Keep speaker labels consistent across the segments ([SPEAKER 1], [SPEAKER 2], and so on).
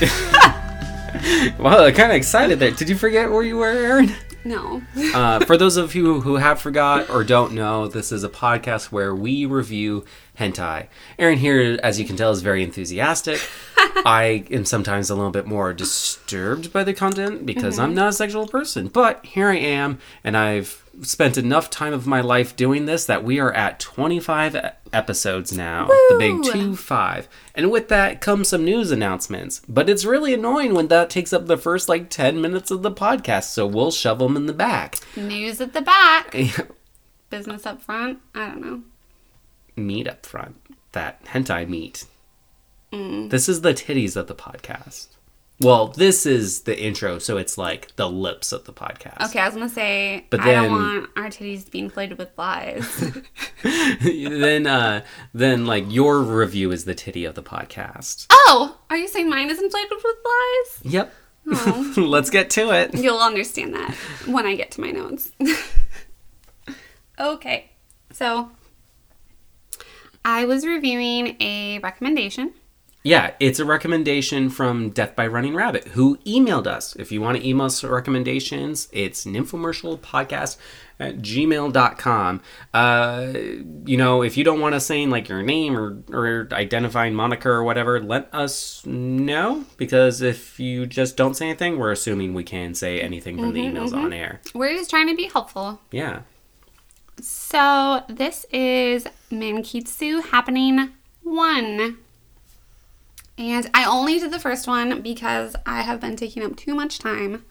[SPEAKER 1] Well, I'm kind of excited there. Did you forget where you were, Aaron?
[SPEAKER 2] No.
[SPEAKER 1] Uh, for those of you who have forgot or don't know, this is a podcast where we review hentai. Aaron here, as you can tell, is very enthusiastic. I am sometimes a little bit more disturbed by the content because I'm not a sexual person. But here I am, and I've spent enough time of my life doing this that we are at 25 e- episodes now. The big 2 5. And with that comes some news announcements. But it's really annoying when that takes up the first like 10 minutes of the podcast, so we'll shove them in the back.
[SPEAKER 2] News at the back. Business up front. I don't know.
[SPEAKER 1] meat up front. That hentai meat. Mm. This is the titties of the podcast. Well, this is the intro, so it's like the lips of the podcast.
[SPEAKER 2] Okay, I was gonna say
[SPEAKER 1] But
[SPEAKER 2] I
[SPEAKER 1] then-
[SPEAKER 2] don't want our titties to be inflated with lies.
[SPEAKER 1] then, uh, then like your review is the titty of the podcast.
[SPEAKER 2] oh, are you saying mine is inflated with lies?
[SPEAKER 1] Yep.
[SPEAKER 2] Oh.
[SPEAKER 1] Let's get to it.
[SPEAKER 2] You'll understand that when I get to my notes. okay, so I was reviewing a recommendation.
[SPEAKER 1] Yeah, it's a recommendation from Death by Running Rabbit, who emailed us. If you want to email us recommendations, it's nymphomercialpodcast at gmail.com. Uh, you know, if you don't want us saying like your name or, or identifying moniker or whatever, let us know. Because if you just don't say anything, we're assuming we can say anything from the emails on air.
[SPEAKER 2] We're just trying to be helpful.
[SPEAKER 1] Yeah.
[SPEAKER 2] So this is Mankitsu happening one. And I only did the first one because I have been taking up too much time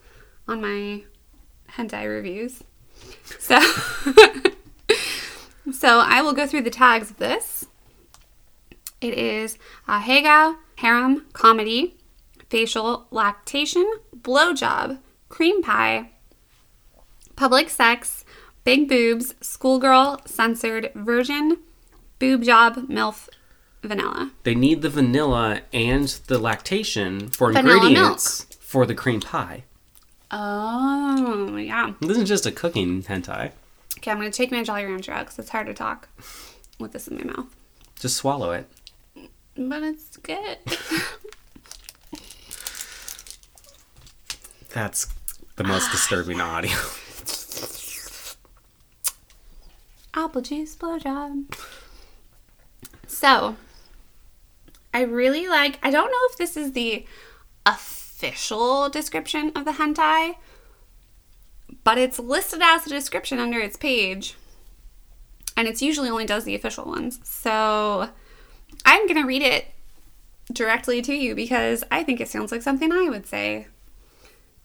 [SPEAKER 2] on my hentai reviews. So So I will go through the tags of this. It is a Ahegao, harem, comedy, facial, lactation, blowjob, cream pie, public sex, big boobs, schoolgirl, censored, virgin, boob job, MILF, vanilla.
[SPEAKER 1] They need the vanilla and the lactation for
[SPEAKER 2] Vanilla
[SPEAKER 1] ingredients for the cream pie.
[SPEAKER 2] Oh, yeah.
[SPEAKER 1] This isn't just a cooking hentai.
[SPEAKER 2] Okay, I'm going to take my Jolly Rancher out because it's hard to talk with this in my mouth.
[SPEAKER 1] Just swallow it.
[SPEAKER 2] But it's good.
[SPEAKER 1] That's the most disturbing audio.
[SPEAKER 2] Apple juice blowjob. So, I really like. I don't know if this is the official description of the hentai, but it's listed as a description under its page, and it's usually only does the official ones. So, I'm gonna read it directly to you because I think it sounds like something I would say.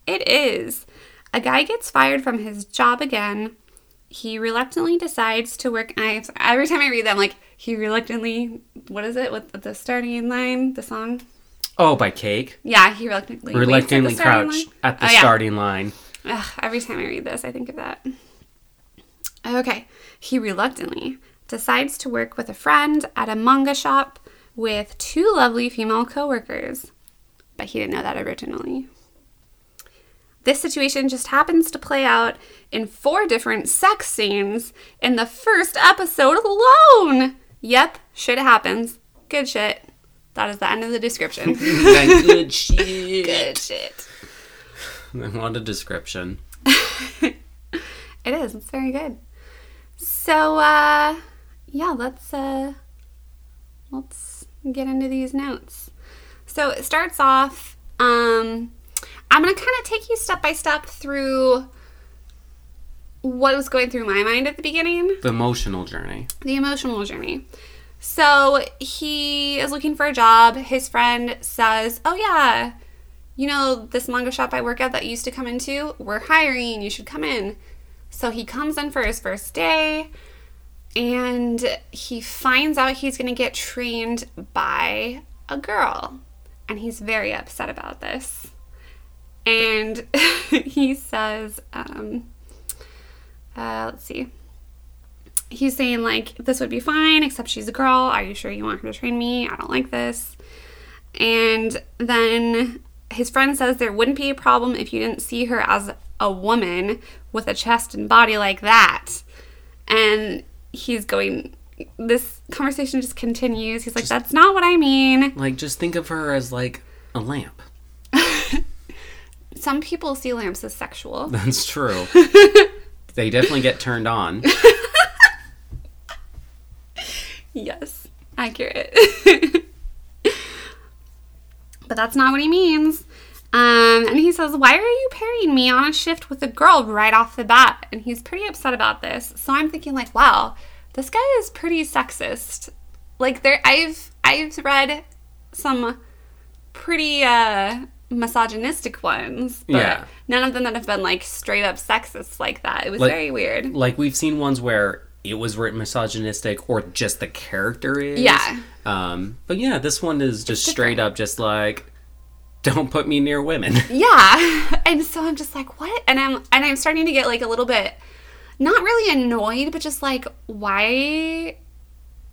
[SPEAKER 2] It is. A guy gets fired from his job again. He reluctantly decides to work. I every time I read that, I'm like, he reluctantly. What is it with the starting line? The song.
[SPEAKER 1] Oh, by cake.
[SPEAKER 2] Yeah, he reluctantly. waits at the
[SPEAKER 1] Reluctantly
[SPEAKER 2] starting line.
[SPEAKER 1] at the
[SPEAKER 2] Oh, yeah.
[SPEAKER 1] starting line.
[SPEAKER 2] Ugh, every time I read this, I think of that. Okay. He reluctantly decides to work with a friend at a manga shop with two lovely female coworkers. But he didn't know that originally. This situation just happens to play out in four different sex scenes in the first episode alone. Yep, shit happens. Good shit. That is the end of the description.
[SPEAKER 1] good shit.
[SPEAKER 2] Good shit.
[SPEAKER 1] What a description.
[SPEAKER 2] It is. It's very good. So, uh, yeah, let's uh, let's get into these notes. So it starts off. Um, I'm gonna kind of take you step by step through what was going through my mind at the beginning
[SPEAKER 1] The emotional journey.
[SPEAKER 2] the emotional journey. So he is looking for a job. His friend says, Oh, yeah, you know, this manga shop I work at that you used to come into, we're hiring. You should come in. So he comes in for his first day and he finds out he's going to get trained by a girl. And he's very upset about this. And he says, um, uh, let's see he's saying like this would be fine except she's a girl are you sure you want her to train me i don't like this and then his friend says there wouldn't be a problem if you didn't see her as a woman with a chest and body like that and he's going this conversation just continues. He's like, "That's not what I mean."
[SPEAKER 1] Like, just think of her as like a lamp.
[SPEAKER 2] Some people see lamps as sexual.
[SPEAKER 1] That's true. they definitely get turned on.
[SPEAKER 2] Yes, accurate. but that's not what he means. Um, and he says, Why are you pairing me on a shift with a girl right off the bat? And he's pretty upset about this. So I'm thinking, like, wow, this guy is pretty sexist. Like there I've I've read some pretty uh misogynistic ones, but
[SPEAKER 1] Yeah.
[SPEAKER 2] none of them that have been like straight up sexist like that. It was
[SPEAKER 1] Like-
[SPEAKER 2] very weird.
[SPEAKER 1] Like we've seen ones where it was written misogynistic or just the character is.
[SPEAKER 2] Yeah.
[SPEAKER 1] Um, but yeah, this one is just straight up just like don't put me near women.
[SPEAKER 2] Yeah. And so I'm just like, what? And I'm and I'm starting to get like a little bit not really annoyed, but just like, why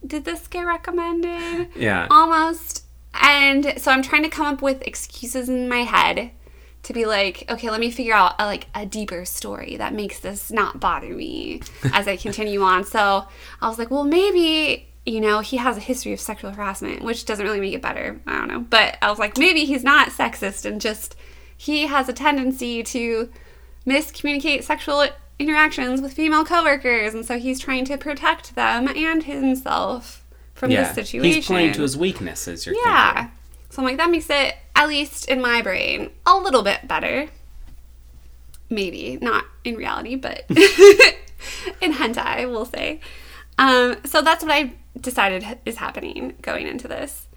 [SPEAKER 2] did this get recommended?
[SPEAKER 1] yeah.
[SPEAKER 2] Almost. And so I'm trying to come up with excuses in my head to be like, okay, let me figure out a, like a deeper story that makes this not bother me as I continue on. So I was like, well, maybe you know he has a history of sexual harassment, which doesn't really make it better. I don't know, but I was like, maybe he's not sexist and just he has a tendency to miscommunicate sexual interactions with female coworkers, and so he's trying to protect them and himself from
[SPEAKER 1] yeah.
[SPEAKER 2] this situation.
[SPEAKER 1] He's playing to his weaknesses, you're
[SPEAKER 2] Yeah.
[SPEAKER 1] thinking.
[SPEAKER 2] So I'm like, that makes it, at least in my brain, a little bit better. Maybe. Not in reality, but in hentai, we'll say. Um, so that's what I decided is happening going into this.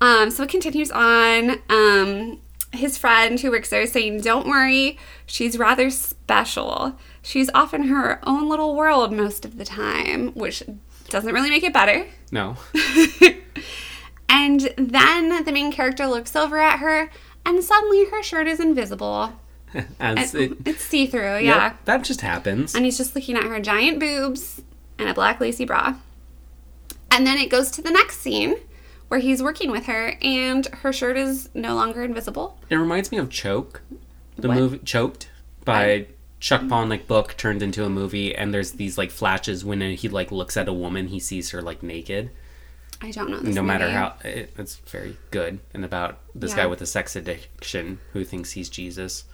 [SPEAKER 2] Um, so it continues on. Um, his friend who works there is saying, Don't worry, she's rather special. She's off in her own little world most of the time, which doesn't really make it better.
[SPEAKER 1] No.
[SPEAKER 2] And then the main character looks over at her, and suddenly her shirt is invisible.
[SPEAKER 1] As it,
[SPEAKER 2] It's see through,
[SPEAKER 1] Yep,
[SPEAKER 2] yeah.
[SPEAKER 1] that just happens.
[SPEAKER 2] And he's just looking at her giant boobs and a black lacy bra. And then it goes to the next scene where he's working with her, and her shirt is no longer invisible.
[SPEAKER 1] It reminds me of Choke, the
[SPEAKER 2] What?
[SPEAKER 1] movie Choked by Chuck Palahniuk book turned into a movie, and there's these like flashes when he like looks at a woman, he sees her like naked.
[SPEAKER 2] I don't know. This
[SPEAKER 1] no matter
[SPEAKER 2] movie.
[SPEAKER 1] how it, it's very good, and about this
[SPEAKER 2] Yeah.
[SPEAKER 1] guy with a sex addiction who thinks he's Jesus.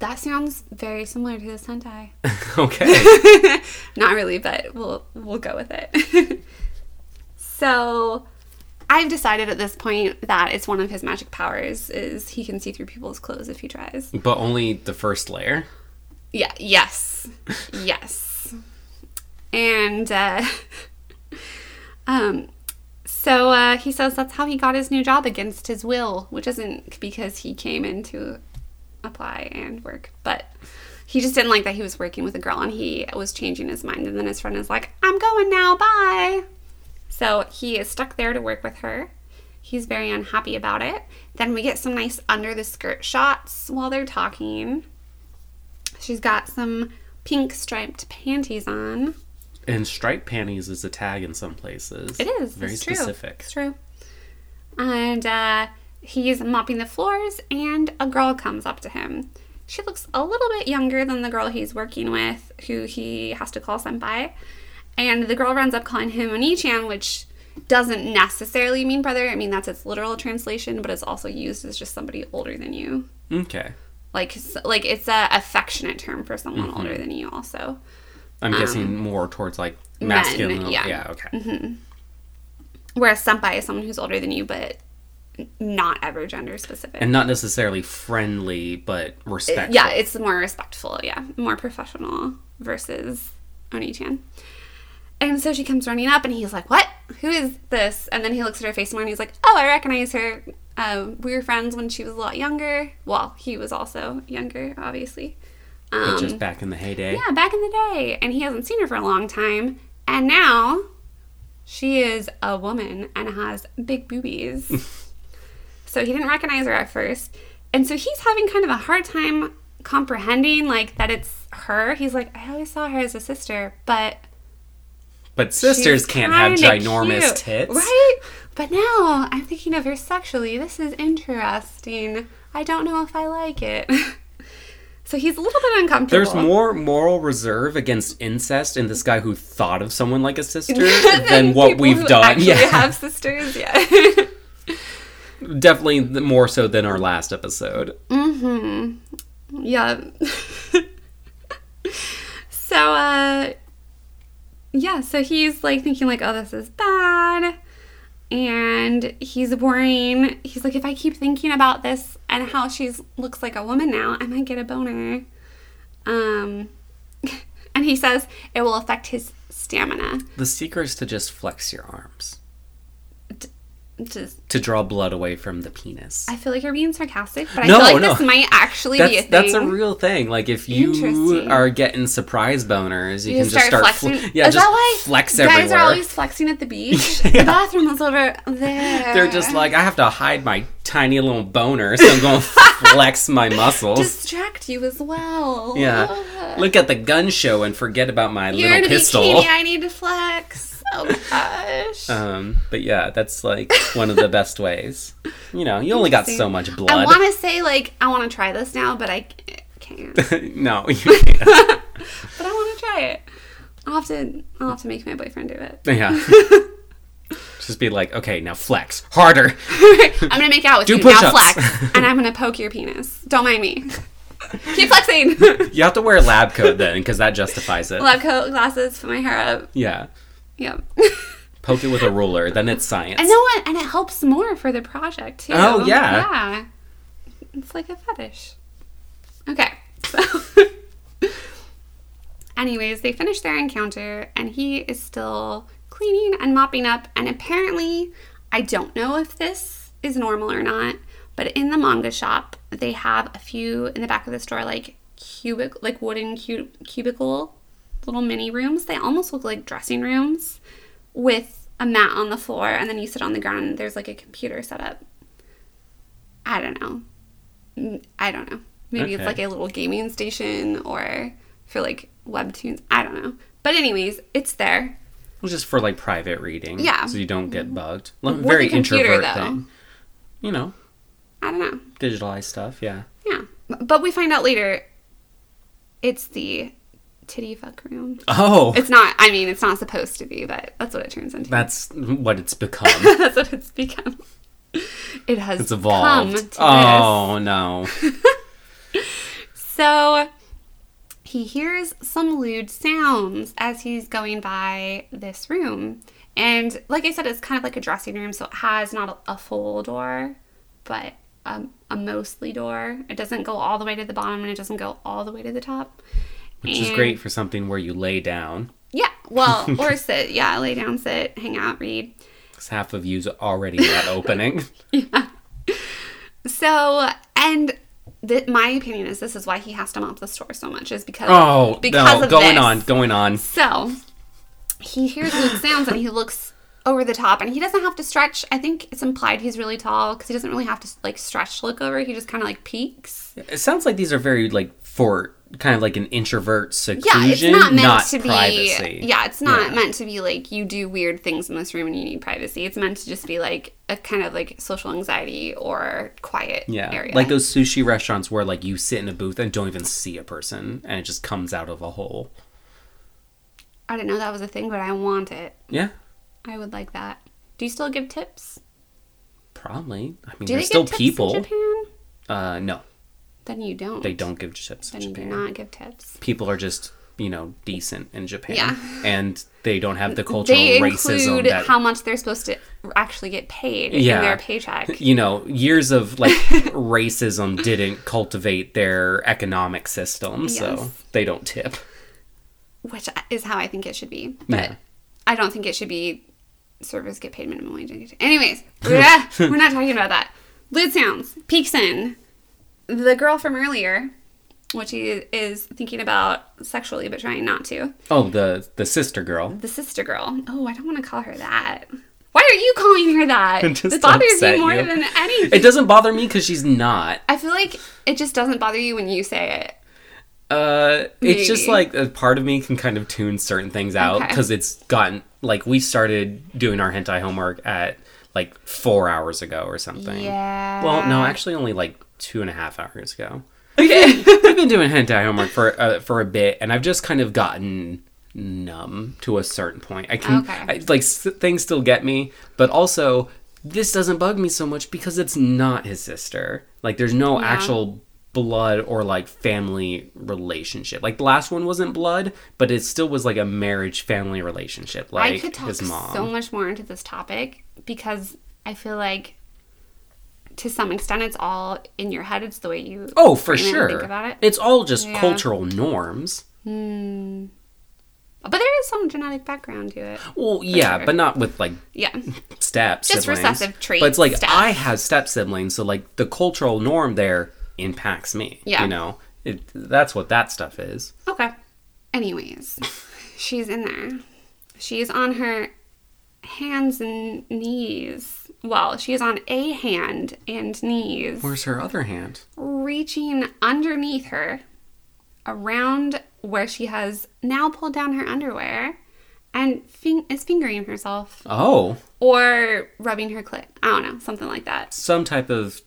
[SPEAKER 2] That sounds very similar to this hentai.
[SPEAKER 1] okay,
[SPEAKER 2] Not really, but we'll we'll go with it. so I've decided at this point that it's one of his magic powers is he can see through people's clothes if he tries.
[SPEAKER 1] but only the first layer.
[SPEAKER 2] Yeah, yes. yes. And uh um so uh, he says that's how he got his new job against his will, which isn't because he came in to apply and work, but he just didn't like that he was working with a girl and he was changing his mind. And then his friend is like, I'm going now, bye. So he is stuck there to work with her. He's very unhappy about it. Then we get some nice under the skirt shots while they're talking. She's got some pink striped panties on.
[SPEAKER 1] And striped panties is a tag in some places.
[SPEAKER 2] It is.
[SPEAKER 1] very
[SPEAKER 2] it's true.
[SPEAKER 1] specific.
[SPEAKER 2] It's true. And uh, he's mopping the floors, and a girl comes up to him. She looks a little bit younger than the girl he's working with, who he has to call senpai. And the girl runs up calling him Onichan, which doesn't necessarily mean brother. I mean, that's its literal translation, but it's also used as just somebody older than you.
[SPEAKER 1] Okay,
[SPEAKER 2] Like, like it's a affectionate term for someone
[SPEAKER 1] Mm-hmm.
[SPEAKER 2] older than you, also.
[SPEAKER 1] I'm guessing um, more towards like
[SPEAKER 2] men,
[SPEAKER 1] masculine.
[SPEAKER 2] yeah.
[SPEAKER 1] yeah. Okay. Mm-hmm.
[SPEAKER 2] Whereas senpai is someone who's older than you, but not ever gender specific.
[SPEAKER 1] And not necessarily friendly, but uh, respectful.
[SPEAKER 2] yeah, it's more respectful, yeah, more professional versus Oni-chan. And so she comes running up, and he's like, "What? Who is this?" And then he looks at her face more, and he's like, "Oh, I recognize her. Um, we were friends when she was a lot younger. Well, he was also younger, obviously.
[SPEAKER 1] but
[SPEAKER 2] Um,
[SPEAKER 1] just back in the heyday.
[SPEAKER 2] yeah, back in the day, and he hasn't seen her for a long time, and now she is a woman and has big boobies. so he didn't recognize her at first, and so he's having kind of a hard time comprehending like that it's her. He's like, I always saw her as a sister, but
[SPEAKER 1] But sisters can't have ginormous
[SPEAKER 2] cute."
[SPEAKER 1] tits.
[SPEAKER 2] right? But now I'm thinking of her sexually. This is interesting. I don't know if I like it. So he's a little bit uncomfortable.
[SPEAKER 1] There's more moral reserve against incest in this guy who thought of someone like a sister
[SPEAKER 2] than
[SPEAKER 1] what we've done. Yeah,
[SPEAKER 2] have sisters. Yeah.
[SPEAKER 1] definitely more so than our last episode. Mm-hmm.
[SPEAKER 2] Yeah. so uh yeah, so he's like thinking like, oh, this is bad. And he's worrying. He's like, if I keep thinking about this and how she looks like a woman now, I might get a boner. Um, and he says it will affect his stamina.
[SPEAKER 1] The secret is to just flex your arms
[SPEAKER 2] Just,
[SPEAKER 1] to draw blood away from the penis.
[SPEAKER 2] I feel like you're being sarcastic, but I
[SPEAKER 1] No,
[SPEAKER 2] feel like
[SPEAKER 1] no.
[SPEAKER 2] this might actually be a
[SPEAKER 1] That's
[SPEAKER 2] thing.
[SPEAKER 1] that's a real thing. Like if you are getting surprise boners, you,
[SPEAKER 2] You
[SPEAKER 1] can just start
[SPEAKER 2] flexing.
[SPEAKER 1] fle- yeah,
[SPEAKER 2] is
[SPEAKER 1] just
[SPEAKER 2] that why
[SPEAKER 1] flex
[SPEAKER 2] guys
[SPEAKER 1] everywhere.
[SPEAKER 2] are always flexing at the beach?
[SPEAKER 1] Yeah.
[SPEAKER 2] The bathroom is over there.
[SPEAKER 1] They're just like I have to hide my tiny little boner, so I'm going to flex my muscles.
[SPEAKER 2] distract you as well.
[SPEAKER 1] yeah, look at the gun show and forget about my
[SPEAKER 2] You're
[SPEAKER 1] little pistol.
[SPEAKER 2] bikini. I need to flex. Oh gosh.
[SPEAKER 1] Um, but yeah, that's like one of the best ways. You know, you only got so much blood.
[SPEAKER 2] I want to say like I want to try this now, but I can't.
[SPEAKER 1] no, you can't.
[SPEAKER 2] but I want to try it. I'll have to. I'll have to make my boyfriend do it.
[SPEAKER 1] yeah. Just be like, okay, now flex harder.
[SPEAKER 2] I'm gonna make out with
[SPEAKER 1] Do
[SPEAKER 2] you now, flex, and I'm gonna poke your penis. Don't mind me. Keep flexing.
[SPEAKER 1] You have to wear a lab coat then, because that justifies it.
[SPEAKER 2] Lab coat, glasses, put my hair up.
[SPEAKER 1] Yeah.
[SPEAKER 2] Yep.
[SPEAKER 1] Poke it with a ruler, then it's science.
[SPEAKER 2] And no one, and it helps more for the project too.
[SPEAKER 1] Oh, yeah.
[SPEAKER 2] yeah. It's like a fetish. Okay, so. Anyways, they finish their encounter, and he is still cleaning and mopping up. And apparently, I don't know if this is normal or not, but in the manga shop, they have a few in the back of the store, like cubic, like wooden cu- cubicle little mini rooms. They almost look like dressing rooms with a mat on the floor, and then you sit on the ground. and There's like a computer set up. I don't know. I don't know. Maybe it's like a little gaming station or for like webtoons. I don't know. But anyways, it's there.
[SPEAKER 1] Well, just for like private reading.
[SPEAKER 2] Yeah.
[SPEAKER 1] So you don't get mm-hmm. bugged.
[SPEAKER 2] With
[SPEAKER 1] Very
[SPEAKER 2] computer,
[SPEAKER 1] introvert
[SPEAKER 2] though.
[SPEAKER 1] thing. You know,
[SPEAKER 2] I don't know.
[SPEAKER 1] digitalized stuff. Yeah.
[SPEAKER 2] Yeah. But we find out later it's the titty fuck room.
[SPEAKER 1] Oh,
[SPEAKER 2] It's not, I mean, it's not supposed to be, but that's what it turns into.
[SPEAKER 1] that's what it's become.
[SPEAKER 2] that's what it's become. It has
[SPEAKER 1] It's evolved. Oh no.
[SPEAKER 2] So he hears some lewd sounds as he's going by this room. And like I said, it's kind of like a dressing room, so it has not a, a full door, but a, a mostly door. It doesn't go all the way to the bottom and it doesn't go all the way to the top.
[SPEAKER 1] Which is great for something where you lay down.
[SPEAKER 2] Yeah, well, or sit. Yeah, lay down, sit, hang out, read.
[SPEAKER 1] 'cause half of you's already that opening.
[SPEAKER 2] So, and th- my opinion is this is why he has to mop the store so much is because
[SPEAKER 1] Oh,
[SPEAKER 2] because
[SPEAKER 1] no,
[SPEAKER 2] of
[SPEAKER 1] going
[SPEAKER 2] this.
[SPEAKER 1] on, going on.
[SPEAKER 2] So he hears those sounds and he looks over the top and he doesn't have to stretch. I think it's implied he's really tall because he doesn't really have to like stretch to look over. He just kind of like peeks.
[SPEAKER 1] It sounds like these are very like for kind of like an introvert
[SPEAKER 2] Yeah,
[SPEAKER 1] seclusion,
[SPEAKER 2] it's not meant to be.
[SPEAKER 1] privacy.
[SPEAKER 2] Yeah, it's not
[SPEAKER 1] Yeah.
[SPEAKER 2] meant to be like you do weird things in this room and you need privacy. It's meant to just be like a kind of like social anxiety or quiet
[SPEAKER 1] Yeah,
[SPEAKER 2] area.
[SPEAKER 1] like those sushi restaurants where like you sit in a booth and don't even see a person, and it just comes out of a hole.
[SPEAKER 2] I didn't know that was a thing, but I want it.
[SPEAKER 1] Yeah,
[SPEAKER 2] I would like that. Do you still give tips?
[SPEAKER 1] probably. I mean,
[SPEAKER 2] Do
[SPEAKER 1] they're still
[SPEAKER 2] tips
[SPEAKER 1] people.
[SPEAKER 2] in Japan?
[SPEAKER 1] Uh, no,
[SPEAKER 2] Then you don't.
[SPEAKER 1] they don't give in
[SPEAKER 2] Then you do not give tips.
[SPEAKER 1] People are just you know decent in Japan,
[SPEAKER 2] Yeah.
[SPEAKER 1] and they don't have the cultural
[SPEAKER 2] They
[SPEAKER 1] racism
[SPEAKER 2] include
[SPEAKER 1] that
[SPEAKER 2] how much they're supposed to actually get paid
[SPEAKER 1] Yeah.
[SPEAKER 2] in their paycheck.
[SPEAKER 1] you know years of like racism didn't cultivate their economic system, so they don't tip.
[SPEAKER 2] which is how I think it should be. But
[SPEAKER 1] Yeah.
[SPEAKER 2] I don't think it should be servers get paid minimum wage. Anyways, we're not talking about that. Lewd sounds peaks in. The girl from earlier, which he is thinking about sexually but trying not to.
[SPEAKER 1] Oh, the the sister girl.
[SPEAKER 2] The sister girl. Oh, I don't want to call her that. Why are you calling her that?
[SPEAKER 1] Just
[SPEAKER 2] it bothers me more
[SPEAKER 1] you.
[SPEAKER 2] than anything.
[SPEAKER 1] It doesn't bother me because she's not.
[SPEAKER 2] I feel like it just doesn't bother you when you say it.
[SPEAKER 1] Uh, it's just like a part of me can kind of tune certain things out
[SPEAKER 2] Okay.
[SPEAKER 1] because it's gotten like we started doing our hentai homework at like four hours ago or something.
[SPEAKER 2] Yeah.
[SPEAKER 1] Well, no, actually, only like two and a half hours ago.
[SPEAKER 2] Okay.
[SPEAKER 1] I've been doing hentai homework for uh, for a bit, and I've just kind of gotten numb to a certain point. I can
[SPEAKER 2] Okay.
[SPEAKER 1] I, like s- things still get me, but also this doesn't bug me so much because it's not his sister. Like there's no actual blood or like family relationship. Like the last one wasn't blood, but it still was like a marriage family relationship. Like
[SPEAKER 2] I could talk
[SPEAKER 1] his mom.
[SPEAKER 2] so much more into this topic because I feel like to some extent it's all in your head. It's the way you
[SPEAKER 1] oh, for
[SPEAKER 2] frame it and
[SPEAKER 1] sure.
[SPEAKER 2] think about it.
[SPEAKER 1] It's all just
[SPEAKER 2] Yeah.
[SPEAKER 1] cultural norms. hmm.
[SPEAKER 2] But there is some genetic background to it.
[SPEAKER 1] Well, yeah,
[SPEAKER 2] sure.
[SPEAKER 1] but not with like
[SPEAKER 2] Yeah.
[SPEAKER 1] step
[SPEAKER 2] Just
[SPEAKER 1] siblings.
[SPEAKER 2] recessive traits,
[SPEAKER 1] But it's like
[SPEAKER 2] stuff.
[SPEAKER 1] I have step siblings, so like the cultural norm there impacts me.
[SPEAKER 2] Yeah.
[SPEAKER 1] You know, it, that's what that stuff is.
[SPEAKER 2] Okay. Anyways, she's in there. She's on her hands and knees. Well, she's on a hand and knees,
[SPEAKER 1] Where's her other hand?
[SPEAKER 2] reaching underneath her around where she has now pulled down her underwear and fing- is fingering herself
[SPEAKER 1] Oh,
[SPEAKER 2] or rubbing her clit. I don't know, something like that.
[SPEAKER 1] some type of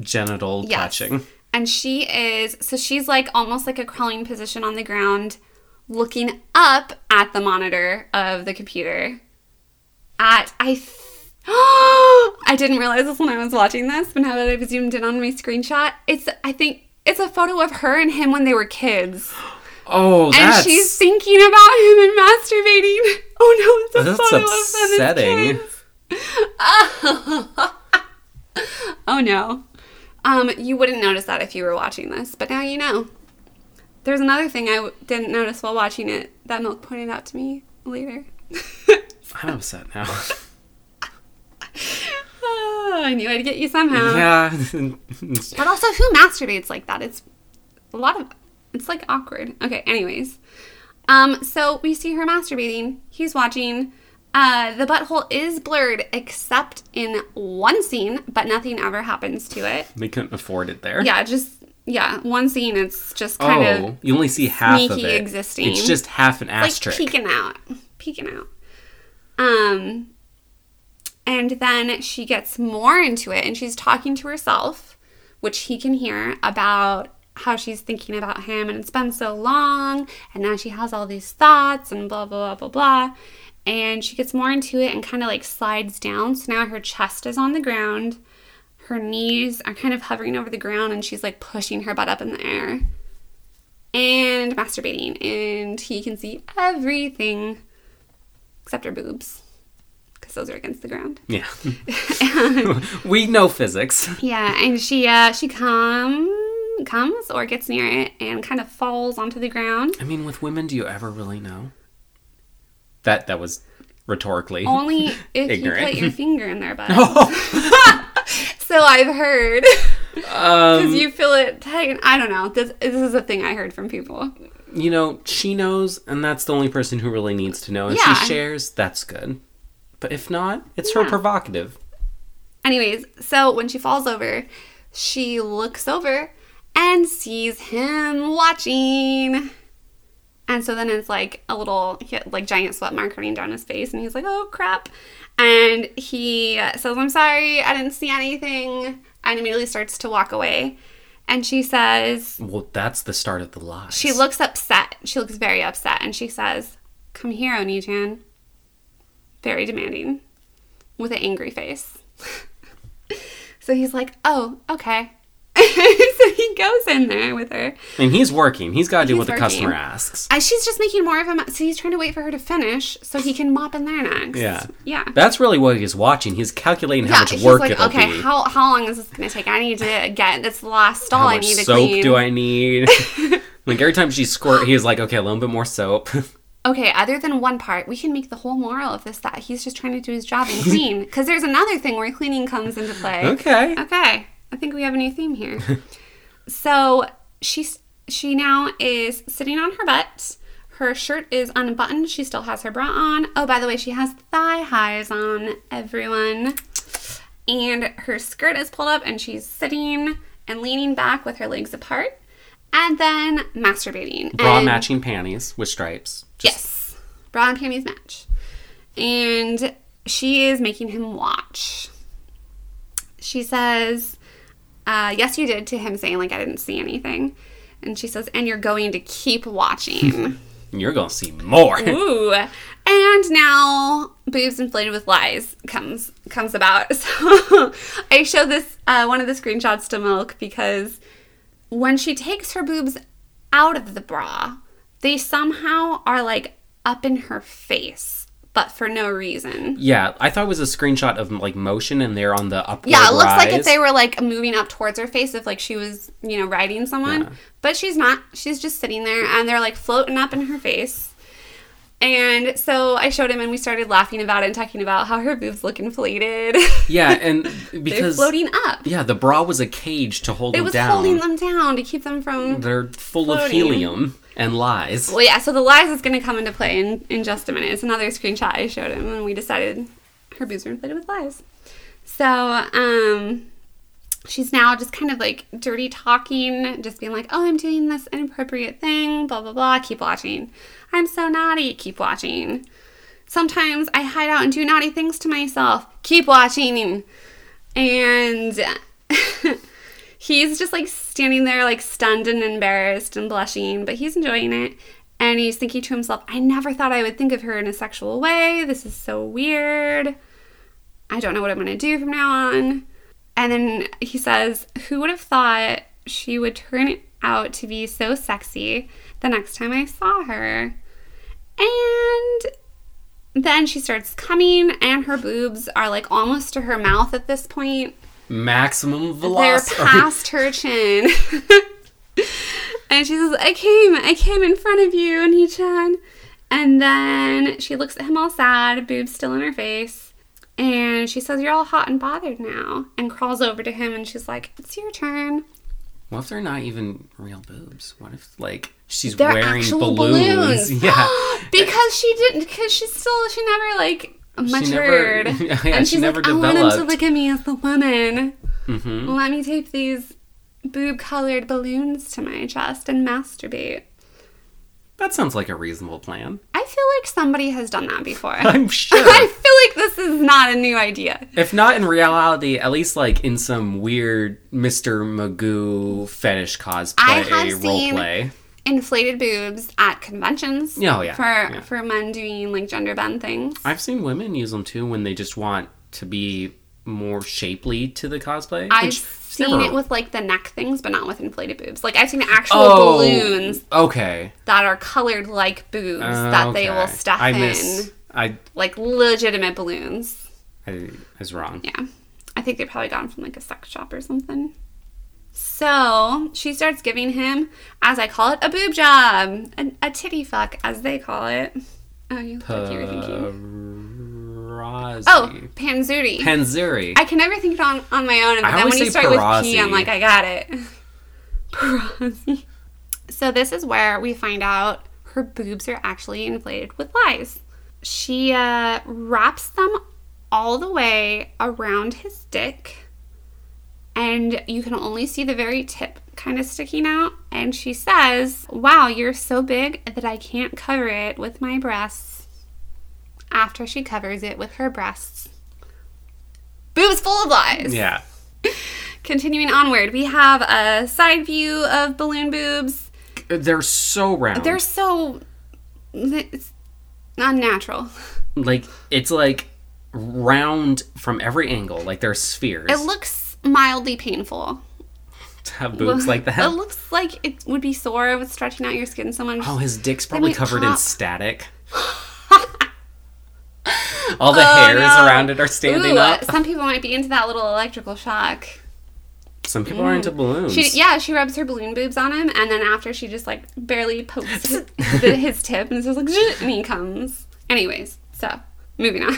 [SPEAKER 1] genital
[SPEAKER 2] Yes.
[SPEAKER 1] touching.
[SPEAKER 2] And she is, so she's like almost like a crawling position on the ground, looking up at the monitor of the computer. At, I, th- I didn't realize this when I was watching this, but now that I've zoomed in on my screenshot, it's, I think, it's a photo of her and him when they were kids.
[SPEAKER 1] Oh,
[SPEAKER 2] And she's thinking about him and masturbating. Oh no, it's a
[SPEAKER 1] That's
[SPEAKER 2] photo
[SPEAKER 1] upsetting.
[SPEAKER 2] of them as kids. oh no. Um, you wouldn't notice that if you were watching this, but now you know. There's another thing I w- didn't notice while watching it that Milk pointed out to me later.
[SPEAKER 1] I'm upset now.
[SPEAKER 2] Ah, I knew I'd get you somehow.
[SPEAKER 1] yeah.
[SPEAKER 2] But also, who masturbates like that? It's a lot of. It's like awkward. Okay. Anyways, um, so we see her masturbating. He's watching. Uh, the butthole is blurred except in one scene, but nothing ever happens to it.
[SPEAKER 1] they couldn't afford it there.
[SPEAKER 2] Yeah, just yeah, one scene. It's just kind
[SPEAKER 1] Oh,
[SPEAKER 2] of
[SPEAKER 1] you only see half of it.
[SPEAKER 2] existing.
[SPEAKER 1] It's just half an
[SPEAKER 2] like peeking out, peeking out. Um, and then she gets more into it, and she's talking to herself, which he can hear about how she's thinking about him, and it's been so long, and now she has all these thoughts, and blah blah blah blah blah. And she gets more into it and kind of like slides down. So now her chest is on the ground. Her knees are kind of hovering over the ground, and she's like pushing her butt up in the air and masturbating, and he can see everything except her boobs because those are against the ground.
[SPEAKER 1] Yeah. we know physics.
[SPEAKER 2] Yeah, and she uh she come comes or gets near it and kind of falls onto the ground.
[SPEAKER 1] I mean, with women, do you ever really know? That that was rhetorically.
[SPEAKER 2] Only if
[SPEAKER 1] Ignorant.
[SPEAKER 2] you put your finger in their butt.
[SPEAKER 1] Oh,
[SPEAKER 2] So I've heard
[SPEAKER 1] um,
[SPEAKER 2] because you feel it tight. I don't know. This this is a thing I heard from people.
[SPEAKER 1] You know, she knows, and that's the only person who really needs to know. If
[SPEAKER 2] Yeah.
[SPEAKER 1] she shares, that's good. But if not, it's her provocative.
[SPEAKER 2] Anyways, so when she falls over, she looks over and sees him watching. And so then it's like a little like giant sweat mark running down his face, and he's like, "Oh crap!" And he says, "I'm sorry, I didn't see anything," and immediately starts to walk away. And she says,
[SPEAKER 1] Well, that's the start of the lies.
[SPEAKER 2] she looks upset. She looks very upset, and she says, "Come here, Oni-chan." Very demanding, with an angry face. so he's like, "Oh, okay." so he goes in there with her.
[SPEAKER 1] and he's working. He's got to do what the customer asks.
[SPEAKER 2] And she's just making more of him. So he's trying to wait for her to finish so he can mop in there next.
[SPEAKER 1] Yeah.
[SPEAKER 2] Yeah.
[SPEAKER 1] That's really what he's watching. He's calculating how
[SPEAKER 2] yeah,
[SPEAKER 1] much work
[SPEAKER 2] like,
[SPEAKER 1] it'll
[SPEAKER 2] okay,
[SPEAKER 1] be.
[SPEAKER 2] Okay, how, how long is this going to take? I need to get this last stall
[SPEAKER 1] how
[SPEAKER 2] I need to
[SPEAKER 1] soap
[SPEAKER 2] clean.
[SPEAKER 1] do I need? like every time she squirt, he's like, okay, a little bit more soap.
[SPEAKER 2] Okay, other than one part, we can make the whole moral of this that he's just trying to do his job and clean. Because there's another thing where cleaning comes into play.
[SPEAKER 1] okay.
[SPEAKER 2] Okay, I think we have a new theme here. So she's she now is sitting on her butt. Her shirt is unbuttoned. She still has her bra on. Oh, by the way, she has thigh highs on, everyone. And her skirt is pulled up and she's sitting and leaning back with her legs apart. And then masturbating.
[SPEAKER 1] Bra
[SPEAKER 2] and
[SPEAKER 1] matching panties with stripes. Just-
[SPEAKER 2] Yes. Bra and panties match. And she is making him watch. She says, uh, yes, you did, to him saying, like, I didn't see anything. And she says, and you're going to keep watching.
[SPEAKER 1] You're gonna see more.
[SPEAKER 2] Ooh. And now boobs inflated with lies comes comes about. So I show this uh, one of the screenshots to Milk because when she takes her boobs out of the bra, they somehow are like up in her face, but for no reason.
[SPEAKER 1] yeah, I thought it was a screenshot of like motion, and they're on the upward
[SPEAKER 2] Yeah, it looks like if they were like moving up towards her face, if like she was, you know, riding someone.
[SPEAKER 1] Yeah.
[SPEAKER 2] But she's not. She's just sitting there and they're like floating up in her face. And so I showed him and we started laughing about it and talking about how her boobs look inflated.
[SPEAKER 1] Yeah, and
[SPEAKER 2] They're
[SPEAKER 1] because
[SPEAKER 2] floating up.
[SPEAKER 1] yeah, the bra was a cage to hold
[SPEAKER 2] It
[SPEAKER 1] them
[SPEAKER 2] was
[SPEAKER 1] down.
[SPEAKER 2] holding them down to keep them from.
[SPEAKER 1] They're full of helium and lies.
[SPEAKER 2] Well, yeah, so the lies is going to come into play in, in just a minute. It's another screenshot I showed him and we decided her boobs are inflated with lies. So, um, she's now just kind of like dirty talking, just being like, oh, I'm doing this inappropriate thing, blah, blah, blah. Keep watching. I'm so naughty. Keep watching. Sometimes I hide out and do naughty things to myself. Keep watching. And he's just like standing there, like stunned and embarrassed and blushing, but he's enjoying it. And he's thinking to himself, I never thought I would think of her in a sexual way. This is so weird. I don't know what I'm going to do from now on. And then he says, Who would have thought she would turn out to be so sexy the next time I saw her? And then she starts coming, and her boobs are like almost to her mouth at this point.
[SPEAKER 1] Maximum velocity.
[SPEAKER 2] They're past her chin. and she says, I came, I came in front of you, Oni-chan. And then she looks at him all sad, boobs still in her face. And she says, You're all hot and bothered now. And crawls over to him and she's like, It's your turn.
[SPEAKER 1] What if they're not even real boobs? What if like she's
[SPEAKER 2] They're
[SPEAKER 1] wearing balloons?
[SPEAKER 2] balloons.
[SPEAKER 1] Yeah.
[SPEAKER 2] because she didn't, because she's still, she never like
[SPEAKER 1] never-
[SPEAKER 2] matured.
[SPEAKER 1] yeah,
[SPEAKER 2] and
[SPEAKER 1] she
[SPEAKER 2] she's
[SPEAKER 1] never
[SPEAKER 2] like, I want him to look at me as the woman.
[SPEAKER 1] hmm
[SPEAKER 2] Let me tape these boob colored balloons to my chest and masturbate.
[SPEAKER 1] That sounds like a reasonable plan.
[SPEAKER 2] I feel like somebody has done that before.
[SPEAKER 1] I'm sure.
[SPEAKER 2] I feel like this is not a new idea.
[SPEAKER 1] if not in reality, at least like in some weird Mr. Magoo fetish cosplay
[SPEAKER 2] I have seen-
[SPEAKER 1] roleplay.
[SPEAKER 2] Inflated boobs at conventions.
[SPEAKER 1] Oh, yeah.
[SPEAKER 2] For
[SPEAKER 1] Yeah.
[SPEAKER 2] for men doing like gender bend things.
[SPEAKER 1] I've seen women use them too when they just want to be more shapely to the cosplay.
[SPEAKER 2] I've seen
[SPEAKER 1] never-
[SPEAKER 2] it with like the neck things, but not with inflated boobs. Like I've seen actual
[SPEAKER 1] oh,
[SPEAKER 2] balloons
[SPEAKER 1] Okay.
[SPEAKER 2] that are colored like boobs that they will
[SPEAKER 1] Okay.
[SPEAKER 2] stuff
[SPEAKER 1] I
[SPEAKER 2] in,
[SPEAKER 1] miss. I,
[SPEAKER 2] like legitimate balloons.
[SPEAKER 1] I I was wrong.
[SPEAKER 2] Yeah. I think they probably got them from like a sex shop or something. So she starts giving him, as I call it, a boob job, a, a titty fuck, as they call it. Oh, you look like you were thinking.
[SPEAKER 1] Parazi.
[SPEAKER 2] Oh, paizuri.
[SPEAKER 1] Paizuri.
[SPEAKER 2] I can never think it on, on my own, and then when you start with P. I'm like, I got it. Parazi. So this is where we find out her boobs are actually inflated with lies. She uh, wraps them all the way around his dick, and you can only see the very tip kind of sticking out. And she says, Wow, you're so big that I can't cover it with my breasts. After she covers it with her breasts. Boobs full of lies.
[SPEAKER 1] yeah.
[SPEAKER 2] Continuing onward, we have a side view of balloon boobs.
[SPEAKER 1] They're so round.
[SPEAKER 2] They're so. It's unnatural.
[SPEAKER 1] like it's like round from every angle. Like they're spheres.
[SPEAKER 2] It looks mildly painful.
[SPEAKER 1] to have boobs like that.
[SPEAKER 2] It looks like it would be sore with stretching out your skin so much.
[SPEAKER 1] Oh, his dick's probably covered in static. All the
[SPEAKER 2] Oh,
[SPEAKER 1] hairs
[SPEAKER 2] no.
[SPEAKER 1] around it are standing
[SPEAKER 2] Ooh,
[SPEAKER 1] up.
[SPEAKER 2] Some people might be into that little electrical shock.
[SPEAKER 1] Some people are into balloons.
[SPEAKER 2] She, yeah, she rubs her balloon boobs on him, and then after she just like barely pokes the, his tip, and it's just like, and he comes. Anyways, so moving on.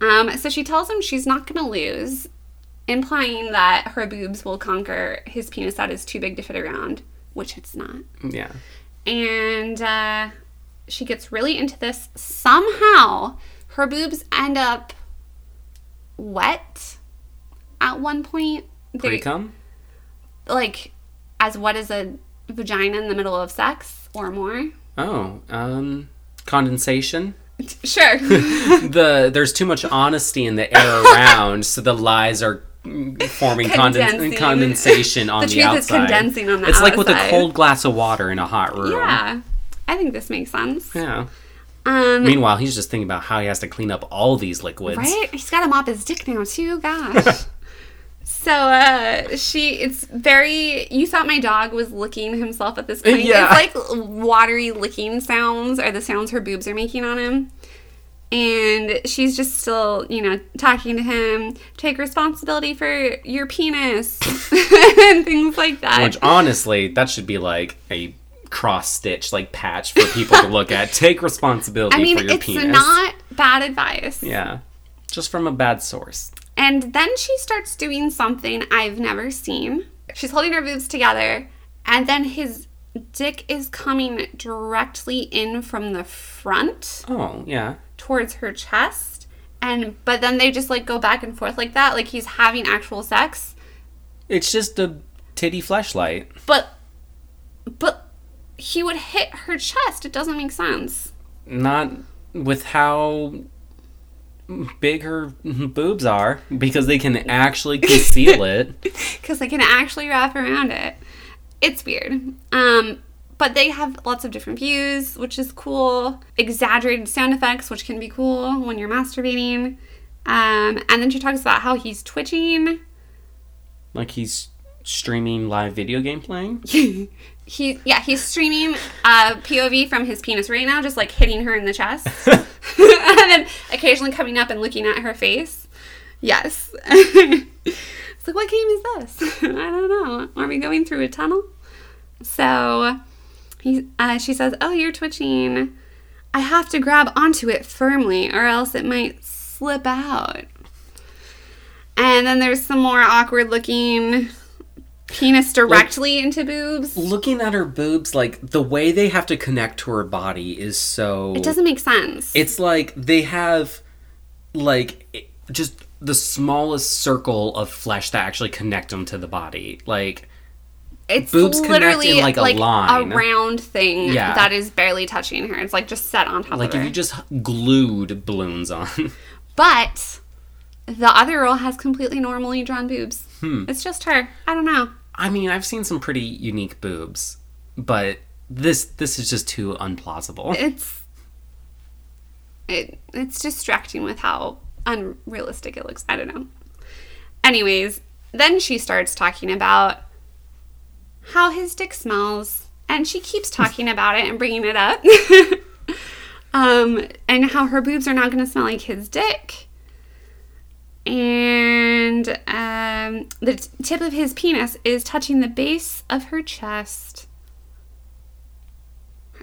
[SPEAKER 2] um, so she tells him she's not gonna lose, implying that her boobs will conquer his penis that is too big to fit around, which it's not.
[SPEAKER 1] Yeah.
[SPEAKER 2] And uh, she gets really into this. Somehow, her boobs end up wet at one point. They-
[SPEAKER 1] come?
[SPEAKER 2] like as wet as a vagina in the middle of sex or more.
[SPEAKER 1] Oh, um, condensation.
[SPEAKER 2] Sure.
[SPEAKER 1] the there's too much honesty in the air around, so the lies are forming conden-
[SPEAKER 2] Condensing.
[SPEAKER 1] condensation on
[SPEAKER 2] The
[SPEAKER 1] the, outside.
[SPEAKER 2] condensing on the
[SPEAKER 1] it's like with a cold glass of water in a hot room.
[SPEAKER 2] Yeah. I think this makes sense.
[SPEAKER 1] Yeah.
[SPEAKER 2] Um,
[SPEAKER 1] Meanwhile, he's just thinking about how he has to clean up all these liquids.
[SPEAKER 2] Right? He's got to mop his dick now too. Gosh. so uh she it's very you thought my dog was licking himself at this point.
[SPEAKER 1] Yeah.
[SPEAKER 2] It's like watery licking sounds are the sounds her boobs are making on him. And she's just still, you know, talking to him, take responsibility for your penis and things like that.
[SPEAKER 1] Which honestly, that should be like a cross stitch like patch for people to look at. Take responsibility
[SPEAKER 2] I mean,
[SPEAKER 1] for your
[SPEAKER 2] it's
[SPEAKER 1] penis.
[SPEAKER 2] not bad advice.
[SPEAKER 1] Yeah. Just from a bad source.
[SPEAKER 2] And then she starts doing something I've never seen. She's holding her boobs together, and then his dick is coming directly in from the front
[SPEAKER 1] Oh, yeah.
[SPEAKER 2] towards her chest. And but then they just like go back and forth like that, like he's having actual sex.
[SPEAKER 1] It's just a titty flashlight.
[SPEAKER 2] But but he would hit her chest. It doesn't make sense.
[SPEAKER 1] Not with how big her boobs are because they can actually conceal it.
[SPEAKER 2] because they can actually wrap around it. It's weird. Um, but they have lots of different views, which is cool. Exaggerated sound effects, which can be cool when you're masturbating. Um, and then she talks about how he's twitching.
[SPEAKER 1] Like he's streaming live video game playing.
[SPEAKER 2] he yeah, he's streaming uh, POV from his penis right now, just like hitting her in the chest, and then occasionally coming up and looking at her face. Yes. it's like, what game is this? I don't know. Are we going through a tunnel? So he, uh, she says, "Oh, you're twitching. I have to grab onto it firmly, or else it might slip out." And then there's some more awkward looking penis directly into boobs.
[SPEAKER 1] Looking at her boobs, like the way they have to connect to her body is so.
[SPEAKER 2] It doesn't make sense.
[SPEAKER 1] It's like they have, like, just the smallest circle of flesh that actually connect them to the body. Like,
[SPEAKER 2] it's
[SPEAKER 1] boobs
[SPEAKER 2] literally
[SPEAKER 1] in, like, a line.
[SPEAKER 2] round thing
[SPEAKER 1] Yeah.
[SPEAKER 2] that is barely touching her. It's like just set on top
[SPEAKER 1] like
[SPEAKER 2] of
[SPEAKER 1] if
[SPEAKER 2] her.
[SPEAKER 1] you just glued balloons on.
[SPEAKER 2] but the other girl has completely normally drawn boobs.
[SPEAKER 1] Hmm.
[SPEAKER 2] It's just her. I don't know.
[SPEAKER 1] I mean, I've seen some pretty unique boobs, but this this is just too unplausible.
[SPEAKER 2] It's it it's distracting with how unrealistic it looks. I don't know. Anyways, then she starts talking about how his dick smells, and she keeps talking about it and bringing it up. um, and how her boobs are not going to smell like his dick. And um, the t- tip of his penis is touching the base of her chest.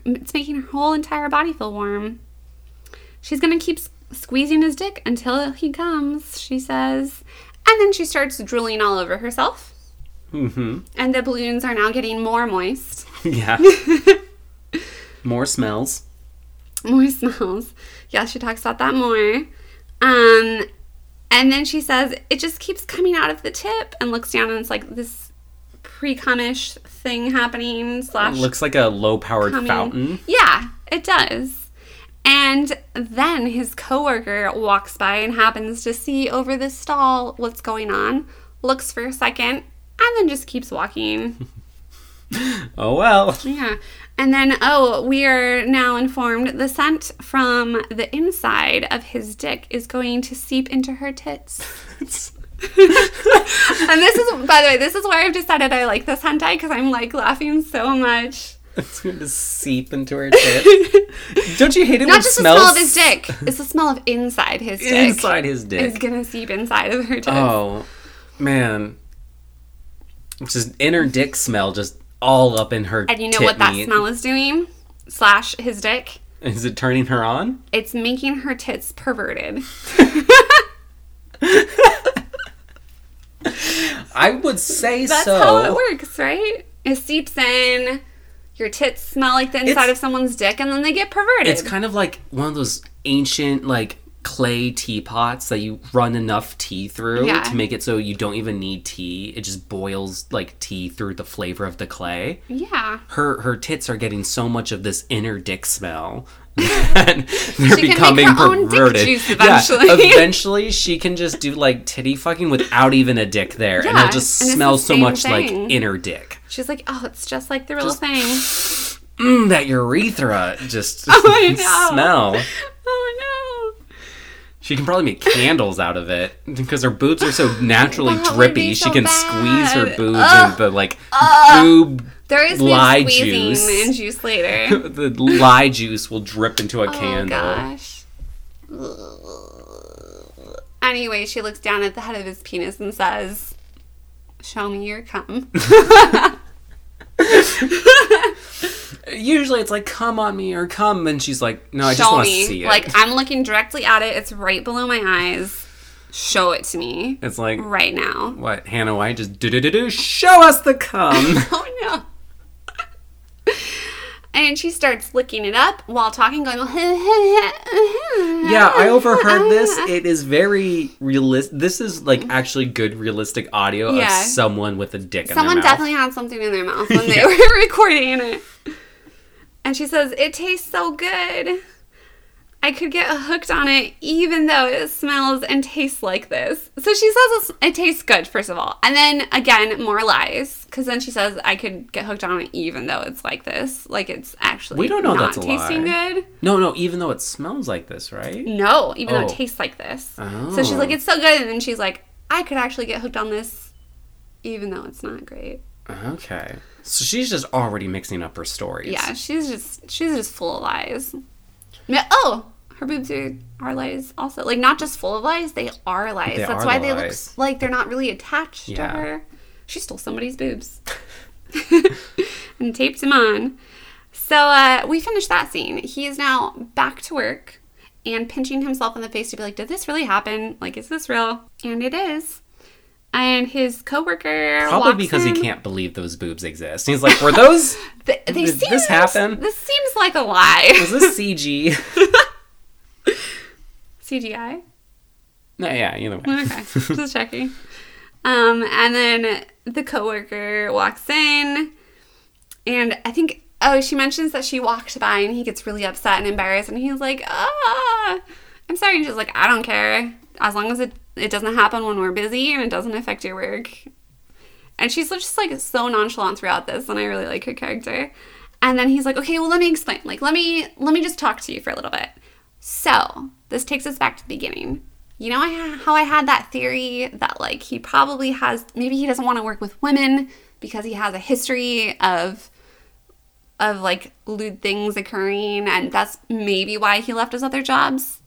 [SPEAKER 2] It's making her whole entire body feel warm. She's gonna keep s- squeezing his dick until he comes, she says. And then she starts drooling all over herself.
[SPEAKER 1] Hmm
[SPEAKER 2] And the balloons are now getting more moist.
[SPEAKER 1] Yeah. More smells.
[SPEAKER 2] More smells. Yeah, she talks about that more. Um, and then she says it just keeps coming out of the tip and looks down and it's like this pre-cumish thing happening slash It
[SPEAKER 1] Looks like a low powered
[SPEAKER 2] coming.
[SPEAKER 1] fountain.
[SPEAKER 2] Yeah, it does. And then his coworker walks by and happens to see over the stall what's going on, looks for a second, and then just keeps walking.
[SPEAKER 1] Oh well.
[SPEAKER 2] yeah. And then, oh, we are now informed the scent from the inside of his dick is going to seep into her tits. and this is, by the way, this is where I've decided I like this hentai because I'm like laughing so much.
[SPEAKER 1] It's going to seep into her tits. Don't you hate it when
[SPEAKER 2] Not just the smell of his dick. It's the smell of inside his dick.
[SPEAKER 1] inside his
[SPEAKER 2] Is
[SPEAKER 1] dick?
[SPEAKER 2] gonna seep inside of her tits.
[SPEAKER 1] Oh, man. Just an inner dick smell just all up in her
[SPEAKER 2] and you know what that
[SPEAKER 1] meat.
[SPEAKER 2] smell is doing? Slash his dick.
[SPEAKER 1] Is it turning her on?
[SPEAKER 2] It's making her tits perverted.
[SPEAKER 1] I would say
[SPEAKER 2] That's
[SPEAKER 1] so.
[SPEAKER 2] how it works, right? It seeps in. Your tits smell like the inside
[SPEAKER 1] It's-
[SPEAKER 2] of someone's dick, and then they get perverted.
[SPEAKER 1] It's kind of like one of those ancient like clay teapots that you run enough tea through
[SPEAKER 2] Yeah.
[SPEAKER 1] to make it so you don't even need tea. It just boils like tea through the flavor of the clay.
[SPEAKER 2] yeah.
[SPEAKER 1] Her her tits are getting so much of this inner dick smell that they're
[SPEAKER 2] She
[SPEAKER 1] becoming
[SPEAKER 2] her own dick
[SPEAKER 1] perverted.
[SPEAKER 2] juice
[SPEAKER 1] Yeah,
[SPEAKER 2] eventually.
[SPEAKER 1] eventually, she can just do like titty fucking without even a dick there, and it'll just
[SPEAKER 2] and
[SPEAKER 1] smell so much like inner dick.
[SPEAKER 2] She's like, oh, it's just like the real
[SPEAKER 1] Just-
[SPEAKER 2] thing.
[SPEAKER 1] Mm, that urethra just
[SPEAKER 2] know.
[SPEAKER 1] smell.
[SPEAKER 2] Oh no.
[SPEAKER 1] She can probably make candles out of it because her boobs are so naturally drippy.
[SPEAKER 2] be
[SPEAKER 1] she
[SPEAKER 2] so
[SPEAKER 1] can squeeze her
[SPEAKER 2] bad.
[SPEAKER 1] boobs
[SPEAKER 2] Ugh.
[SPEAKER 1] and the like boob.
[SPEAKER 2] There is
[SPEAKER 1] Lye juice.
[SPEAKER 2] and juice later.
[SPEAKER 1] The lye juice will drip into a
[SPEAKER 2] oh
[SPEAKER 1] candle.
[SPEAKER 2] gosh. Anyway, she looks down at the head of his penis and says, "Show me your cum."
[SPEAKER 1] Usually it's like, come on me or come. And she's like, no, I just want to see it.
[SPEAKER 2] Like I'm looking directly at it. It's right below my eyes. Show it to me
[SPEAKER 1] it's like,
[SPEAKER 2] right now.
[SPEAKER 1] what, Hannah White just do do do do, show us the cum.
[SPEAKER 2] Oh no. And she starts licking it up while talking, going,
[SPEAKER 1] yeah, I overheard this. It is very realistic. This is like actually good realistic audio
[SPEAKER 2] Yeah.
[SPEAKER 1] of someone with a dick in
[SPEAKER 2] Someone
[SPEAKER 1] their mouth.
[SPEAKER 2] definitely had something in their mouth when they were recording it. And she says, It tastes so good. I could get hooked on it even though it smells and tastes like this. So she says it tastes good, first of all. And then again, more lies. Because then she says, I could get hooked on it even though it's like this. Like it's actually
[SPEAKER 1] We don't know
[SPEAKER 2] not
[SPEAKER 1] that's a
[SPEAKER 2] tasting
[SPEAKER 1] lie.
[SPEAKER 2] good.
[SPEAKER 1] No, no, even though it smells like this, right?
[SPEAKER 2] No, even though
[SPEAKER 1] Oh.
[SPEAKER 2] it tastes like this. Oh. So she's
[SPEAKER 1] Oh.
[SPEAKER 2] like, It's so good. And then she's like, I could actually get hooked on this even though it's not great.
[SPEAKER 1] Okay. So she's just already mixing up her stories.
[SPEAKER 2] Yeah, she's just she's just full of lies. Oh, her boobs are, are lies also. Like not just full of lies, they are lies.
[SPEAKER 1] They
[SPEAKER 2] That's
[SPEAKER 1] are
[SPEAKER 2] why
[SPEAKER 1] the
[SPEAKER 2] they
[SPEAKER 1] lies.
[SPEAKER 2] look like they're not really attached
[SPEAKER 1] Yeah.
[SPEAKER 2] to her. She stole somebody's boobs and taped him on. So uh, we finished that scene. He is now back to work and pinching himself in the face to be like, "Did this really happen? Like, is this real?" And it is. And his coworker
[SPEAKER 1] Probably because he can't believe those boobs exist. He's like, were those?
[SPEAKER 2] Th- they
[SPEAKER 1] Did
[SPEAKER 2] seem,
[SPEAKER 1] this happen?
[SPEAKER 2] This seems like a lie.
[SPEAKER 1] Was this CG?
[SPEAKER 2] CGI.
[SPEAKER 1] no, yeah, either way.
[SPEAKER 2] Okay, just checking. Um, and then the coworker walks in, and I think oh, she mentions that she walked by, and he gets really upset and embarrassed, and he's like, ah, I'm sorry. And she's like, I don't care as long as it it doesn't happen when we're busy and it doesn't affect your work. And she's just like so nonchalant throughout this, and I really like her character. And then he's like, okay, well, let me explain. Like, let me let me just talk to you for a little bit. So this takes us back to the beginning. You know I, how I had that theory that like he probably has maybe he doesn't want to work with women because he has a history of of like lewd things occurring, and that's maybe why he left his other jobs.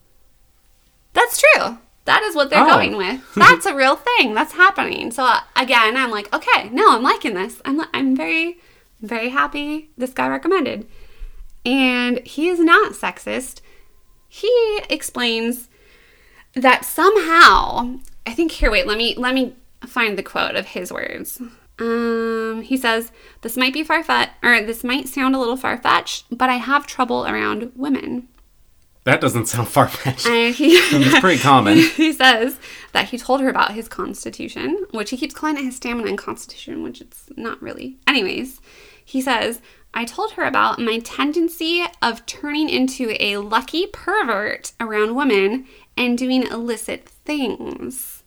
[SPEAKER 2] That's true. That is what they're
[SPEAKER 1] Oh.
[SPEAKER 2] going with. That's a real thing. That's happening. So uh, again, I'm like, okay, no, I'm liking this. I'm I'm very very happy this guy recommended. And he is not sexist. He explains that somehow, I think here wait, let me let me find the quote of his words. Um, he says, "This might be far-fetched or this might sound a little far-fetched, but I have trouble around women."
[SPEAKER 1] That doesn't sound far fetched. It's pretty common.
[SPEAKER 2] he says that he told her about his constitution, which he keeps calling it his stamina and constitution, which it's not really. Anyways, he says, I told her about my tendency of turning into a lucky pervert around women and doing illicit things.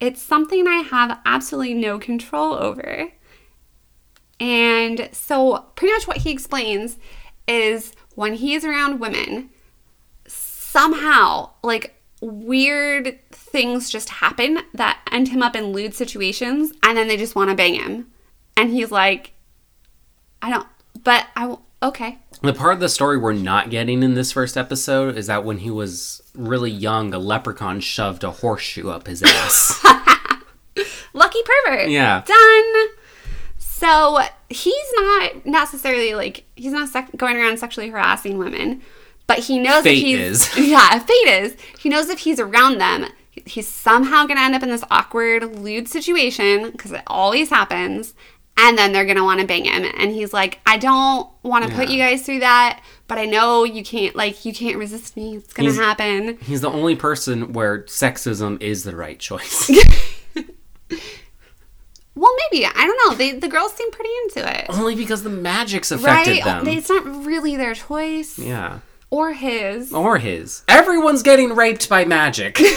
[SPEAKER 2] It's something I have absolutely no control over. And so, pretty much what he explains is when he is around women, somehow like weird things just happen that end him up in lewd situations and then they just want to bang him. And he's like i don't but i w- okay.
[SPEAKER 1] The part of the story we're not getting in this first episode is that when he was really young, a leprechaun shoved a horseshoe up his ass.
[SPEAKER 2] lucky pervert.
[SPEAKER 1] Yeah.
[SPEAKER 2] done. So he's not necessarily like he's not sec- going around sexually harassing women but he knows
[SPEAKER 1] Fate
[SPEAKER 2] if he's
[SPEAKER 1] is.
[SPEAKER 2] yeah fate is. He knows if he's around them he's somehow gonna end up in this awkward lewd situation because it always happens and then they're gonna want to bang him. And he's like i don't want to put you guys through that but i know you can't like you can't resist me. It's gonna
[SPEAKER 1] He's-
[SPEAKER 2] happen.
[SPEAKER 1] He's the only person where sexism is the right choice.
[SPEAKER 2] well maybe. I don't know. They, the girls seem pretty into it.
[SPEAKER 1] Only because the magic's affected
[SPEAKER 2] right?
[SPEAKER 1] them.
[SPEAKER 2] It's not really their choice.
[SPEAKER 1] Yeah.
[SPEAKER 2] Or his.
[SPEAKER 1] Or his. Everyone's getting raped by magic.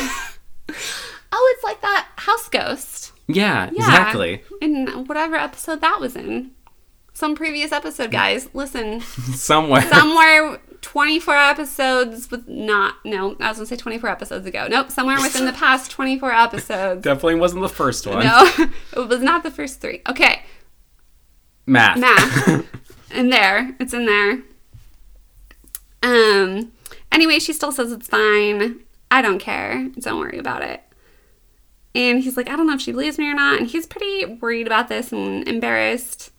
[SPEAKER 2] Oh, it's like that house ghost.
[SPEAKER 1] yeah,
[SPEAKER 2] Yeah.
[SPEAKER 1] exactly.
[SPEAKER 2] In whatever episode that was in. Some previous episode, guys. Listen,
[SPEAKER 1] Somewhere.
[SPEAKER 2] somewhere 24 episodes with not, no, I was gonna say 24 episodes ago. Nope, somewhere within the past 24 episodes.
[SPEAKER 1] Definitely wasn't the first one.
[SPEAKER 2] No, it was not the first three. Okay,
[SPEAKER 1] Math.
[SPEAKER 2] math. in there, it's in there. Um, anyway, she still says it's fine. I don't care. Don't worry about it. And he's like, I don't know if she believes me or not. And he's pretty worried about this and embarrassed.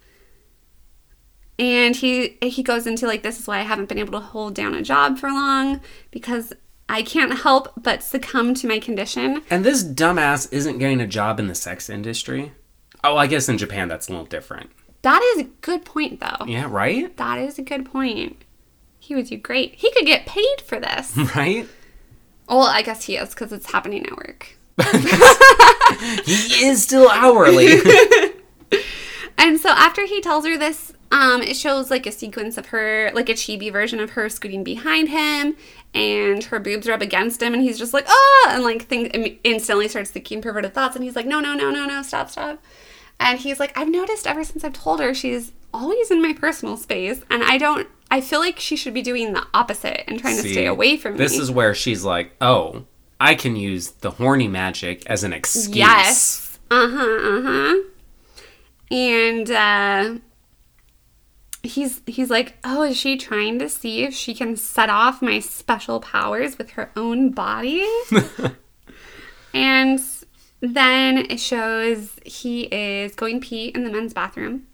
[SPEAKER 2] And he he goes into like this is why I haven't been able to hold down a job for long because I can't help but succumb to my condition.
[SPEAKER 1] and this dumbass isn't getting a job in the sex industry. Oh, I guess in Japan that's a little different.
[SPEAKER 2] That is a good point though.
[SPEAKER 1] Yeah, right?
[SPEAKER 2] That is a good point. He would do great. He could get paid for this.
[SPEAKER 1] Right?
[SPEAKER 2] well, I guess he is because it's happening at work.
[SPEAKER 1] He is still hourly.
[SPEAKER 2] And so after he tells her this, um, it shows like a sequence of her, like a chibi version of her scooting behind him, and her boobs rub against him, and he's just like, oh, and like think instantly starts thinking perverted thoughts, and he's like, no, no, no, no, no, stop, stop. And he's like, I've noticed ever since I've told her she's always in my personal space, and I don't. I feel like she should be doing the opposite and trying to stay away from
[SPEAKER 1] This
[SPEAKER 2] me.
[SPEAKER 1] This is where she's like, oh, I can use the horny magic as an excuse.
[SPEAKER 2] Yes. Uh huh. Uh huh. And uh, he's he's like, oh, is she trying to see if she can set off my special powers with her own body? and then it shows he is going pee in the men's bathroom,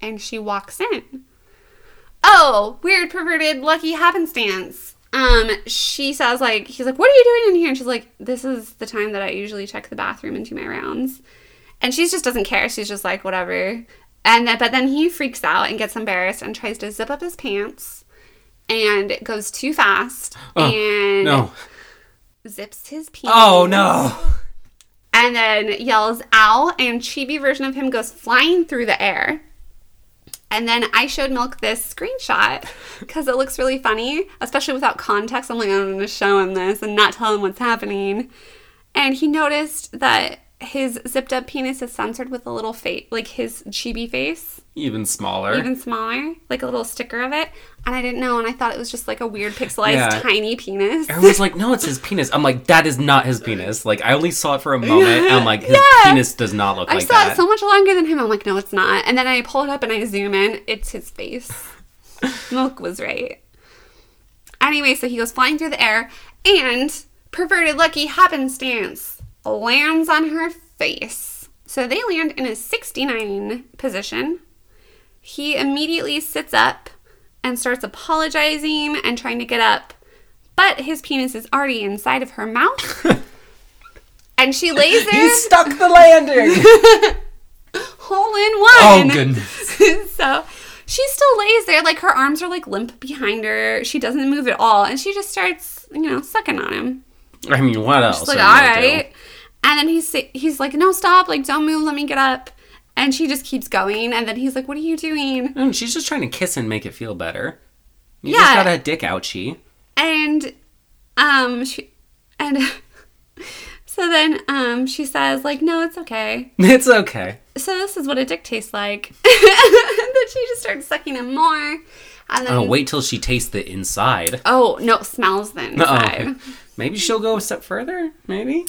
[SPEAKER 2] and she walks in. Oh, weird, perverted, lucky happenstance. Um, she says like he's like, "What are you doing in here?" And she's like, "This is the time that I usually check the bathroom and do my rounds." And she just doesn't care. She's just like, "Whatever." And then, but then he freaks out and gets embarrassed and tries to zip up his pants, and it goes too fast and
[SPEAKER 1] No.
[SPEAKER 2] zips his pants.
[SPEAKER 1] Oh, no.
[SPEAKER 2] And then yells "ow!" and chibi version of him goes flying through the air. And then I showed Milk this screenshot because it looks really funny, especially without context. I'm like, I'm going to show him this and not tell him what's happening. And he noticed that his zipped up penis is censored with a little face, like his chibi face,
[SPEAKER 1] Even smaller.
[SPEAKER 2] even smaller, like a little sticker of it. And I didn't know, and I thought it was just like a weird pixelized
[SPEAKER 1] Yeah.
[SPEAKER 2] tiny penis.
[SPEAKER 1] Everyone's like, no, it's his penis. I'm like, that is not his penis. Like, I only saw it for a moment. I'm like, his
[SPEAKER 2] Yeah.
[SPEAKER 1] penis does not look
[SPEAKER 2] I
[SPEAKER 1] like that.
[SPEAKER 2] I saw it so much longer than him. I'm like, no, it's not. And then I pull it up and I zoom in. It's his face. Milk was right. Anyway, so he goes flying through the air and perverted lucky happenstance lands on her face. So they land in a 69 position. He immediately sits up and starts apologizing and trying to get up, but his penis is already inside of her mouth. and she lays there
[SPEAKER 1] he stuck the landing.
[SPEAKER 2] hole in
[SPEAKER 1] oh,
[SPEAKER 2] one.
[SPEAKER 1] goodness.
[SPEAKER 2] so she still lays there, like her arms are like limp behind her. She doesn't move at all, and she just starts, you know, sucking on him.
[SPEAKER 1] I mean, what else?
[SPEAKER 2] She's like,
[SPEAKER 1] are
[SPEAKER 2] all
[SPEAKER 1] you gonna do?
[SPEAKER 2] And then he's he's like, no, stop, like don't move, let me get up. And she just keeps going, and then he's like, what are you doing?
[SPEAKER 1] Mm, she's just trying to kiss and make it feel better. You
[SPEAKER 2] Yeah.
[SPEAKER 1] just got a dick ouchie.
[SPEAKER 2] And um, she and so then um, she says like, no, it's okay.
[SPEAKER 1] It's okay.
[SPEAKER 2] so this is what a dick tastes like. and then she just starts sucking him more. And then
[SPEAKER 1] Oh, wait till she tastes the inside.
[SPEAKER 2] Oh no, smells the
[SPEAKER 1] Oh,
[SPEAKER 2] inside.
[SPEAKER 1] Maybe she'll go a step further. Maybe.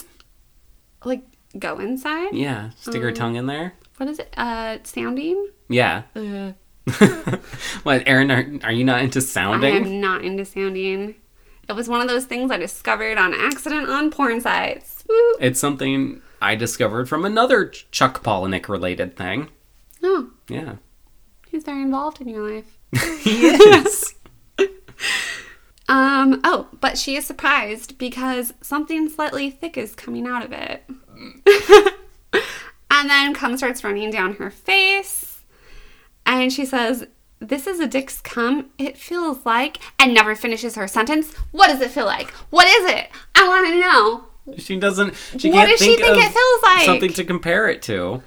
[SPEAKER 2] Like go inside.
[SPEAKER 1] Yeah. Stick her tongue in there.
[SPEAKER 2] What is it? Uh, sounding.
[SPEAKER 1] Yeah.
[SPEAKER 2] Uh,
[SPEAKER 1] what, Aaron? Are, are you not into sounding?
[SPEAKER 2] I am not into sounding. It was one of those things I discovered on accident on porn sites. Woo.
[SPEAKER 1] It's something I discovered from another Chuck Palahniuk related thing.
[SPEAKER 2] Oh,
[SPEAKER 1] Yeah.
[SPEAKER 2] he's very involved in your life.
[SPEAKER 1] He is.
[SPEAKER 2] Um. Oh, but she is surprised because something slightly thick is coming out of it. And then cum starts running down her face, and she says, "This is a dick's cum. It feels like," and never finishes her sentence. What does it feel like? What is it? I want to know.
[SPEAKER 1] she doesn't. She
[SPEAKER 2] What
[SPEAKER 1] can't
[SPEAKER 2] does she
[SPEAKER 1] think
[SPEAKER 2] think it feels like?
[SPEAKER 1] Something to compare it to.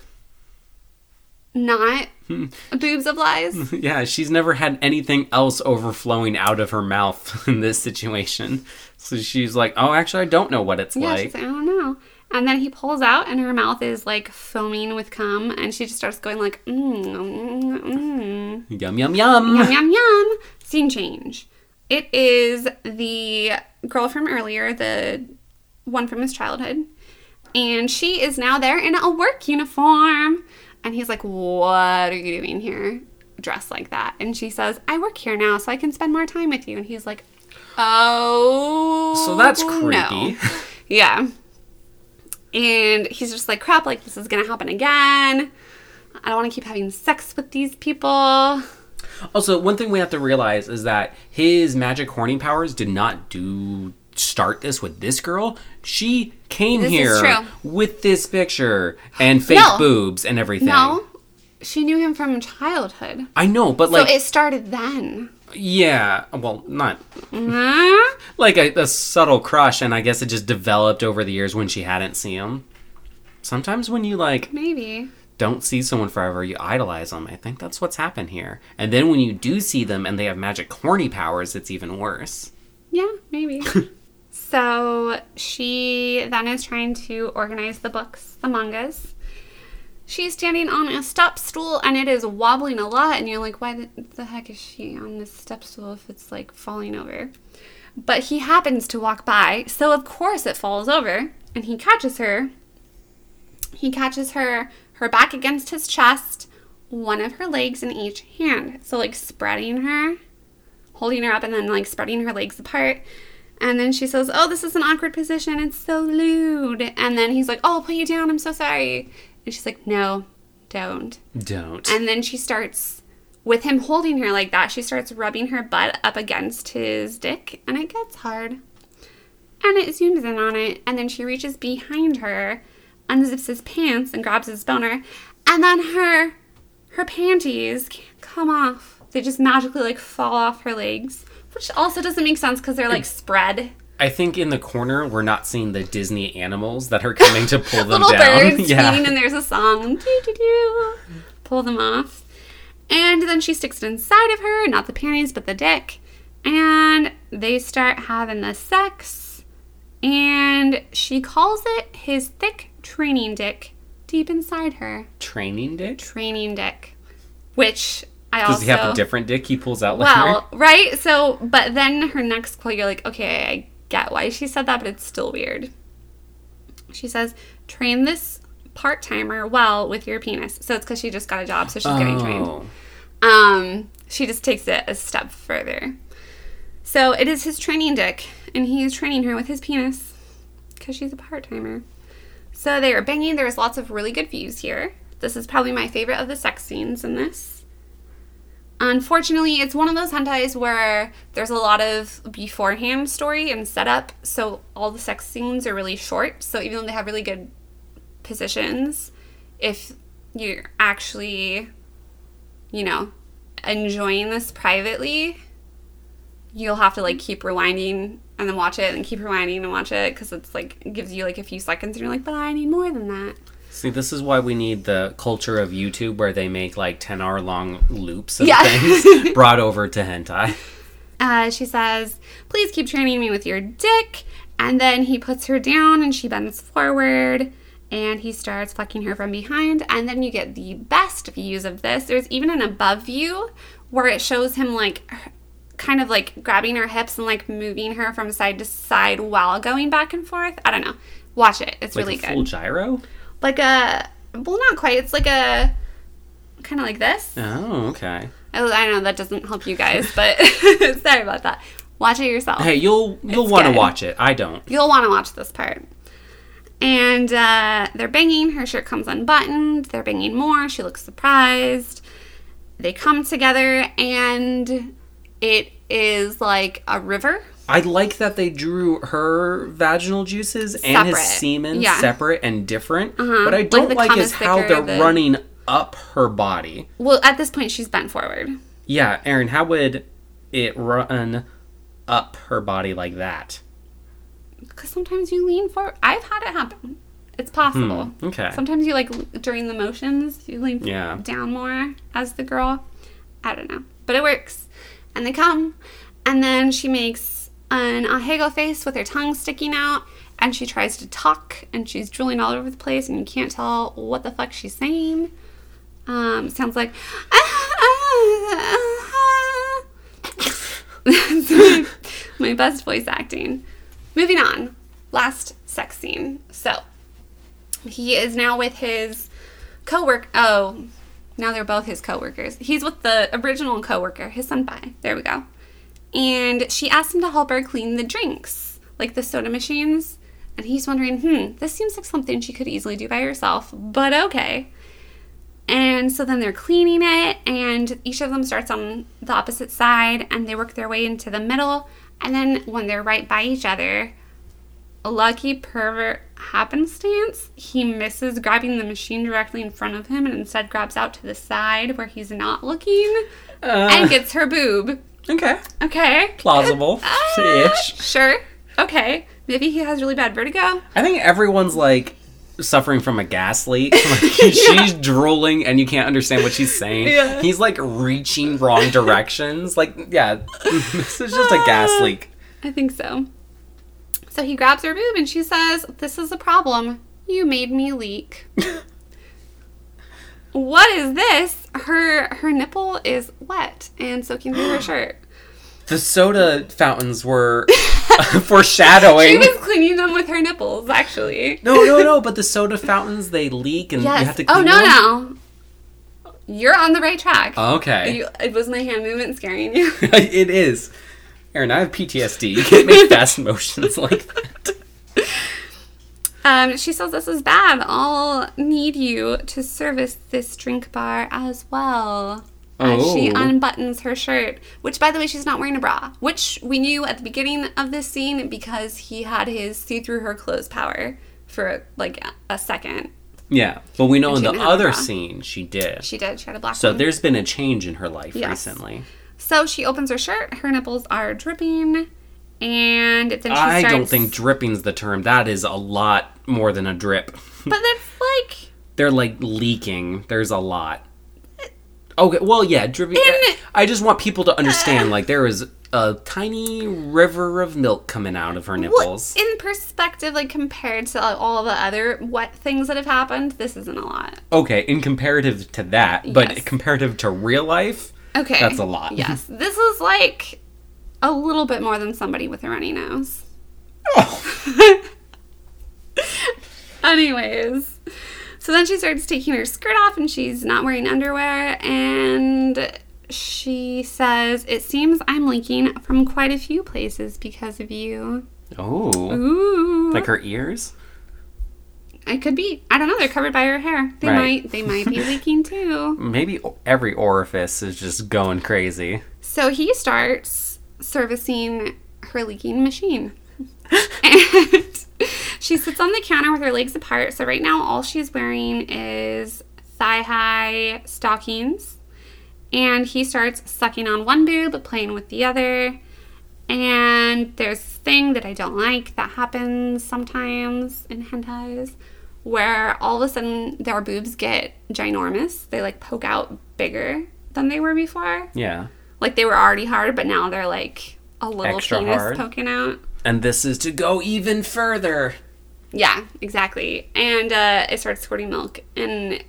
[SPEAKER 2] not hmm. boobs of lies.
[SPEAKER 1] Yeah, she's never had anything else overflowing out of her mouth in this situation. So she's like, "Oh, actually, I don't know what it's
[SPEAKER 2] Yeah,
[SPEAKER 1] like."
[SPEAKER 2] she's like, I don't know. And then he pulls out, and her mouth is like foaming with cum, and she just starts going like, mm, mm, mm.
[SPEAKER 1] Yum yum yum.
[SPEAKER 2] yum yum yum. Scene change. It is the girl from earlier, the one from his childhood, and she is now there in a work uniform. And he's like, "What are you doing here, dressed like that?" And she says, "I work here now, so I can spend more time with you." And he's like, "Oh,
[SPEAKER 1] So that's
[SPEAKER 2] no."
[SPEAKER 1] creepy.
[SPEAKER 2] Yeah. And he's just like, crap, like this is gonna happen again. I don't wanna keep having sex with these people.
[SPEAKER 1] Also, one thing we have to realize is that his magic horny powers did not do start this with this girl. She came
[SPEAKER 2] This
[SPEAKER 1] here with this picture and fake
[SPEAKER 2] No.
[SPEAKER 1] boobs and everything.
[SPEAKER 2] No. She knew him from childhood.
[SPEAKER 1] I know, but
[SPEAKER 2] So
[SPEAKER 1] like,
[SPEAKER 2] it started then.
[SPEAKER 1] yeah, well, not
[SPEAKER 2] Huh?
[SPEAKER 1] like a, a subtle crush, and I guess it just developed over the years when she hadn't seen him. Sometimes when you like
[SPEAKER 2] Maybe.
[SPEAKER 1] don't see someone forever, you idolize them. I think that's what's happened here. And then when you do see them and they have magic horny powers, it's even worse.
[SPEAKER 2] Yeah, maybe. so she then is trying to organize the books, the mangas. She's standing on a step stool and it is wobbling a lot, and you're like, why the, the heck is she on this step stool if it's like falling over? But he happens to walk by, so of course it falls over, and he catches her. He catches her, her back against his chest, one of her legs in each hand. So, like, spreading her holding her up and then like spreading her legs apart. And then she says, Oh, this is an awkward position. It's so lewd. And then he's like, Oh, I'll put you down. I'm so sorry. And she's like, No, don't.
[SPEAKER 1] Don't.
[SPEAKER 2] And then she starts, with him holding her like that, she starts rubbing her butt up against his dick. And it gets hard. And it zooms in on it. And then she reaches behind her, unzips his pants, and grabs his boner. And then her her panties can't come off. They just magically like fall off her legs, which also doesn't make sense because they're like spread.
[SPEAKER 1] I think in the corner we're not seeing the Disney animals that are coming to pull them
[SPEAKER 2] Little
[SPEAKER 1] down.
[SPEAKER 2] birds
[SPEAKER 1] yeah.
[SPEAKER 2] and there's a song. Doo, doo, doo. Pull them off. And then she sticks it inside of her, not the panties, but the dick. And they start having the sex. And she calls it his thick training dick deep inside her.
[SPEAKER 1] Training dick?
[SPEAKER 2] Training dick. Which I
[SPEAKER 1] Does
[SPEAKER 2] also.
[SPEAKER 1] he have a different dick he pulls out later?
[SPEAKER 2] Well, right? So, but then her next quote, you're like, okay, I get why she said that, but it's still weird. She says, train this part timer well with your penis. So it's because she just got a job, so she's getting trained.
[SPEAKER 1] Oh.
[SPEAKER 2] Um, she just takes it a step further. So it is his training dick, and he's training her with his penis because she's a part timer. So they are banging. There's lots of really good views here. This is probably my favorite of the sex scenes in this. Unfortunately, it's one of those hentais where there's a lot of beforehand story and setup, so all the sex scenes are really short. So even though they have really good positions, if you're actually, you know, enjoying this privately, you'll have to like keep rewinding and then watch it and keep rewinding and watch it because it's like gives you like a few seconds and you're like, but I need more than that.
[SPEAKER 1] See, this is why we need the culture of YouTube where they make like 10 hour long loops of
[SPEAKER 2] Yeah.
[SPEAKER 1] things brought over to hentai.
[SPEAKER 2] Uh, she says, Please keep training me with your dick. And then he puts her down and she bends forward and he starts fucking her from behind. And then you get the best views of this. There's even an above view where it shows him like kind of like grabbing her hips and like moving her from side to side while going back and forth. I don't know. Watch it. It's
[SPEAKER 1] Like
[SPEAKER 2] really
[SPEAKER 1] a full
[SPEAKER 2] good.
[SPEAKER 1] gyro?
[SPEAKER 2] Like a, well, not quite. It's like a, kind of like this.
[SPEAKER 1] Oh, okay.
[SPEAKER 2] I, I know that doesn't help you guys, but sorry about that. Watch it yourself.
[SPEAKER 1] Hey, you'll you'll want to watch it. I don't.
[SPEAKER 2] You'll want to watch this part. And uh, they're banging. Her shirt comes unbuttoned. They're banging more. She looks surprised. They come together, and it is like a river.
[SPEAKER 1] I like that they drew her vaginal juices and his semen
[SPEAKER 2] Yeah.
[SPEAKER 1] separate and different.
[SPEAKER 2] Uh-huh.
[SPEAKER 1] But I don't
[SPEAKER 2] the
[SPEAKER 1] like, is how they're
[SPEAKER 2] than-
[SPEAKER 1] running up her body.
[SPEAKER 2] Well, at this point, she's bent forward.
[SPEAKER 1] Yeah, Aaron, how would it run up her body like that?
[SPEAKER 2] Because sometimes you lean forward. I've had it happen. It's possible.
[SPEAKER 1] okay.
[SPEAKER 2] Sometimes you like during the motions, you lean
[SPEAKER 1] Yeah.
[SPEAKER 2] down more as the girl. I don't know, but it works. And they come, and then she makes an ahegao face with her tongue sticking out, and she tries to talk, and she's drooling all over the place, and you can't tell what the fuck she's saying. Um, sounds like. My, best voice acting. Moving on. Last sex scene. So, he is now with his coworker. Oh, now they're both his coworkers. He's with the original coworker, his senpai. There we go. And she asked him to help her clean the drinks, like the soda machines. And he's wondering, hmm, this seems like something she could easily do by herself, but okay. And so then they're cleaning it, and each of them starts on the opposite side, and they work their way into the middle. And then when they're right by each other, a lucky pervert happenstance, he misses grabbing the machine directly in front of him and instead grabs out to the side where he's not looking
[SPEAKER 1] Uh,
[SPEAKER 2] and gets her boob.
[SPEAKER 1] Okay.
[SPEAKER 2] Okay.
[SPEAKER 1] Plausible.
[SPEAKER 2] Uh,
[SPEAKER 1] Ish.
[SPEAKER 2] Sure. Okay. Maybe he has really bad vertigo.
[SPEAKER 1] I think everyone's like suffering from a gas leak. Like, she's drooling and you can't understand what she's saying.
[SPEAKER 2] Yeah.
[SPEAKER 1] He's like reaching wrong directions. Like, yeah, this is just a gas uh, leak.
[SPEAKER 2] I think so. So he grabs her boob and she says, This is a problem. You made me leak. what is this? Her her nipple is wet and soaking through her shirt.
[SPEAKER 1] The soda fountains were foreshadowing.
[SPEAKER 2] She was cleaning them with her nipples, actually.
[SPEAKER 1] No, no, no. But the soda fountains they leak and you have
[SPEAKER 2] Yes.
[SPEAKER 1] to.
[SPEAKER 2] Oh
[SPEAKER 1] clean
[SPEAKER 2] no,
[SPEAKER 1] them?
[SPEAKER 2] no. No. You're on the right track.
[SPEAKER 1] Okay,
[SPEAKER 2] You, it was my hand movement scaring you.
[SPEAKER 1] it is. Aaron, I have PTSD. You can't make fast motions like that.
[SPEAKER 2] Um, she says this is bad. I'll need you to service this drink bar as well. As she
[SPEAKER 1] Oh.
[SPEAKER 2] unbuttons her shirt, which, by the way, she's not wearing a bra, which we knew at the beginning of this scene because he had his see through her clothes power for like a second.
[SPEAKER 1] Yeah, but we know in the
[SPEAKER 2] didn't have a
[SPEAKER 1] other scene she did.
[SPEAKER 2] She did. She had a black
[SPEAKER 1] So
[SPEAKER 2] one.
[SPEAKER 1] there's been a change in her life
[SPEAKER 2] Yes.
[SPEAKER 1] recently.
[SPEAKER 2] So she opens her shirt. Her nipples are dripping, and then she
[SPEAKER 1] I
[SPEAKER 2] starts.
[SPEAKER 1] don't think dripping's the term. That is a lot more than a drip.
[SPEAKER 2] But that's like
[SPEAKER 1] They're like leaking. There's a lot. Okay, well, yeah, dripping.
[SPEAKER 2] In-
[SPEAKER 1] I just want people to understand, like, there is a tiny river of milk coming out of her
[SPEAKER 2] Well,
[SPEAKER 1] nipples.
[SPEAKER 2] in perspective, like compared to all the other wet things that have happened, this isn't a lot.
[SPEAKER 1] Okay, in comparative to that, but
[SPEAKER 2] Yes.
[SPEAKER 1] comparative to real life,
[SPEAKER 2] Okay.
[SPEAKER 1] That's a lot.
[SPEAKER 2] Yes. This is like a little bit more than somebody with a runny nose. Anyways. So then she starts taking her skirt off and she's not wearing underwear and she says, It seems I'm leaking from quite a few places because of you.
[SPEAKER 1] oh,
[SPEAKER 2] Ooh.
[SPEAKER 1] like her ears.
[SPEAKER 2] it could be. I don't know. They're covered by her hair. They
[SPEAKER 1] Right.
[SPEAKER 2] might they might be leaking too.
[SPEAKER 1] Maybe every orifice is just going crazy.
[SPEAKER 2] So he starts servicing her leaking machine. and she sits on the counter with her legs apart. So right now, all she's wearing is thigh high stockings. And he starts sucking on one boob, playing with the other. And there's this thing that I don't like that happens sometimes in hentais where all of a sudden their boobs get ginormous. They like poke out bigger than they were before.
[SPEAKER 1] Yeah.
[SPEAKER 2] Like they were already hard, but now they're like a little
[SPEAKER 1] Extra
[SPEAKER 2] penis
[SPEAKER 1] hard.
[SPEAKER 2] poking out.
[SPEAKER 1] And this is to go even further.
[SPEAKER 2] Yeah, exactly. And uh, it starts squirting milk, and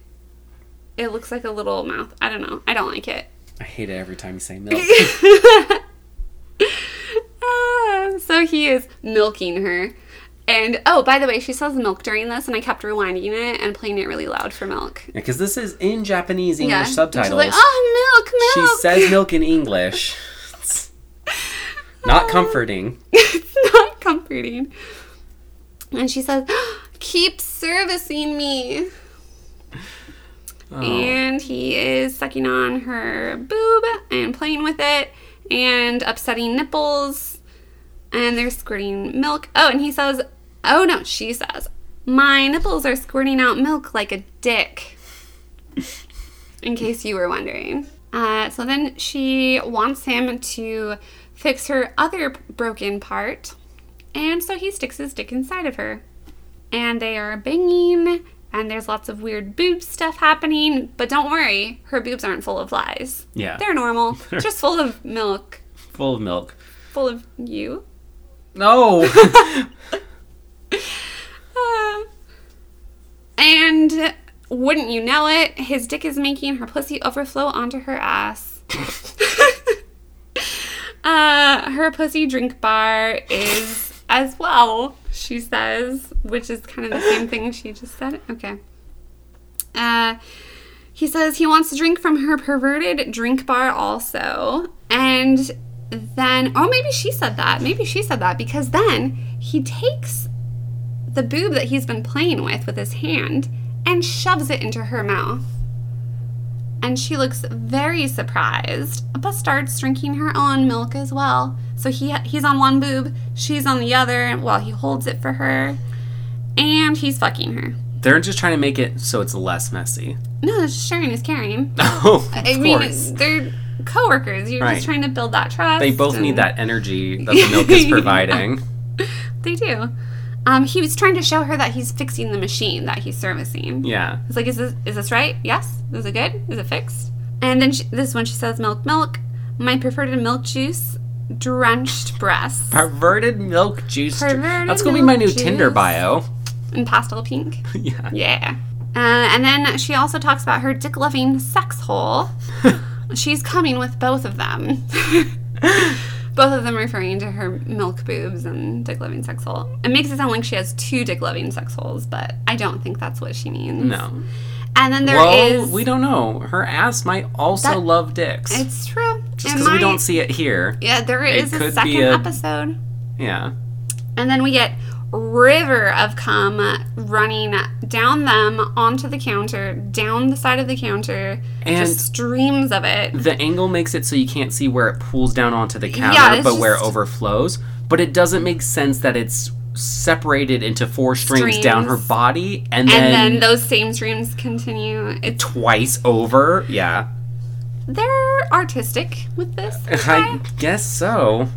[SPEAKER 2] it looks like a little mouth. I don't know. I don't like it.
[SPEAKER 1] I hate it every time you say milk.
[SPEAKER 2] Ah, so he is milking her. And oh, by the way, she says milk during this, and I kept rewinding it and playing it really loud for milk.
[SPEAKER 1] Because this is in Japanese English
[SPEAKER 2] Yeah. And
[SPEAKER 1] subtitles.
[SPEAKER 2] She's like, oh, milk, milk.
[SPEAKER 1] she says milk in English. It's not comforting.
[SPEAKER 2] it's not comforting. And she says, keep servicing me.
[SPEAKER 1] Oh.
[SPEAKER 2] And he is sucking on her boob and playing with it and upsetting nipples. And they're squirting milk. Oh, and he says, Oh no, she says, My nipples are squirting out milk like a dick. In case you were wondering. Uh, so then she wants him to fix her other broken part. And so he sticks his dick inside of her. and they are banging, and there's lots of weird boob stuff happening. But don't worry, her boobs aren't full of lies.
[SPEAKER 1] Yeah.
[SPEAKER 2] They're normal, just full of milk,
[SPEAKER 1] Full of milk.
[SPEAKER 2] full of you.
[SPEAKER 1] No.
[SPEAKER 2] Uh, and wouldn't you know it, his dick is making her pussy overflow onto her ass. uh, her pussy drink bar is as well, she says, which is kind of the same thing she just said. Okay. Uh, he says he wants to drink from her perverted drink bar also. And then, oh, maybe she said that. Maybe she said that because then he takes the boob that he's been playing with with his hand and shoves it into her mouth. And she looks very surprised, but starts drinking her own milk as well. So he he's on one boob, she's on the other while he holds it for her, and he's fucking her.
[SPEAKER 1] They're just trying to make it so it's less messy.
[SPEAKER 2] No, it's sharing is caring.
[SPEAKER 1] Oh, of
[SPEAKER 2] I mean,
[SPEAKER 1] course.
[SPEAKER 2] they're coworkers. You're
[SPEAKER 1] Right.
[SPEAKER 2] just trying to build that trust.
[SPEAKER 1] They both
[SPEAKER 2] and-
[SPEAKER 1] need that energy that the milk is
[SPEAKER 2] Yeah.
[SPEAKER 1] providing.
[SPEAKER 2] They do. Um, he was trying to show her that he's fixing the machine that he's servicing.
[SPEAKER 1] Yeah.
[SPEAKER 2] He's like, is this is this right? Yes. Is it good? Is it fixed? And then she, this one she says, milk, milk. My preferred milk juice, drenched breasts,
[SPEAKER 1] Perverted milk juice.
[SPEAKER 2] Perverted
[SPEAKER 1] That's gonna be my new
[SPEAKER 2] milk
[SPEAKER 1] Tinder bio.
[SPEAKER 2] in pastel pink.
[SPEAKER 1] yeah.
[SPEAKER 2] Yeah. Uh, and then she also talks about her dick loving sex hole. She's coming with both of them. both of them referring to her milk boobs and dick loving sex hole. It makes it sound like she has two dick loving sex holes, but I don't think that's what she means.
[SPEAKER 1] No.
[SPEAKER 2] And then there is.
[SPEAKER 1] well, we don't know. Her ass might also
[SPEAKER 2] That-
[SPEAKER 1] love dicks.
[SPEAKER 2] It's true.
[SPEAKER 1] just because we don't see it here.
[SPEAKER 2] Yeah, there is
[SPEAKER 1] it
[SPEAKER 2] is a
[SPEAKER 1] could
[SPEAKER 2] second
[SPEAKER 1] be a-
[SPEAKER 2] episode.
[SPEAKER 1] Yeah.
[SPEAKER 2] And then we get river of cum running down them onto the counter, down the side of the counter,
[SPEAKER 1] And-
[SPEAKER 2] just streams of it.
[SPEAKER 1] The angle makes it so you can't see where it pools down onto the counter,
[SPEAKER 2] Yeah,
[SPEAKER 1] but where it overflows. But it doesn't make sense that it's separated into four streams down her body and,
[SPEAKER 2] And
[SPEAKER 1] then,
[SPEAKER 2] then those same streams continue. It's
[SPEAKER 1] twice over. Yeah.
[SPEAKER 2] they're artistic with this,
[SPEAKER 1] I guess so.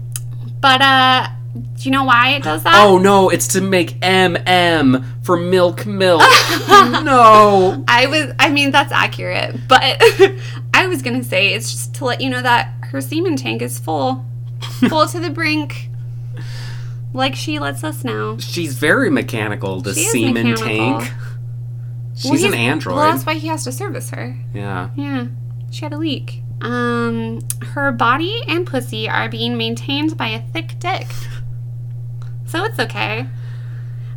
[SPEAKER 2] but uh, do you know why it does that?
[SPEAKER 1] Oh no, it's to make MM for milk milk. no.
[SPEAKER 2] I was. I mean, that's accurate, but I was gonna say it's just to let you know that her semen tank is full, full to the brink. Like she lets us know.
[SPEAKER 1] She's very mechanical, the
[SPEAKER 2] She
[SPEAKER 1] semen
[SPEAKER 2] mechanical.
[SPEAKER 1] tank.
[SPEAKER 2] Well,
[SPEAKER 1] She's an android.
[SPEAKER 2] Well, that's why he has to service her.
[SPEAKER 1] yeah.
[SPEAKER 2] Yeah, she had a leak. Um, her body and pussy are being maintained by a thick dick, so it's okay.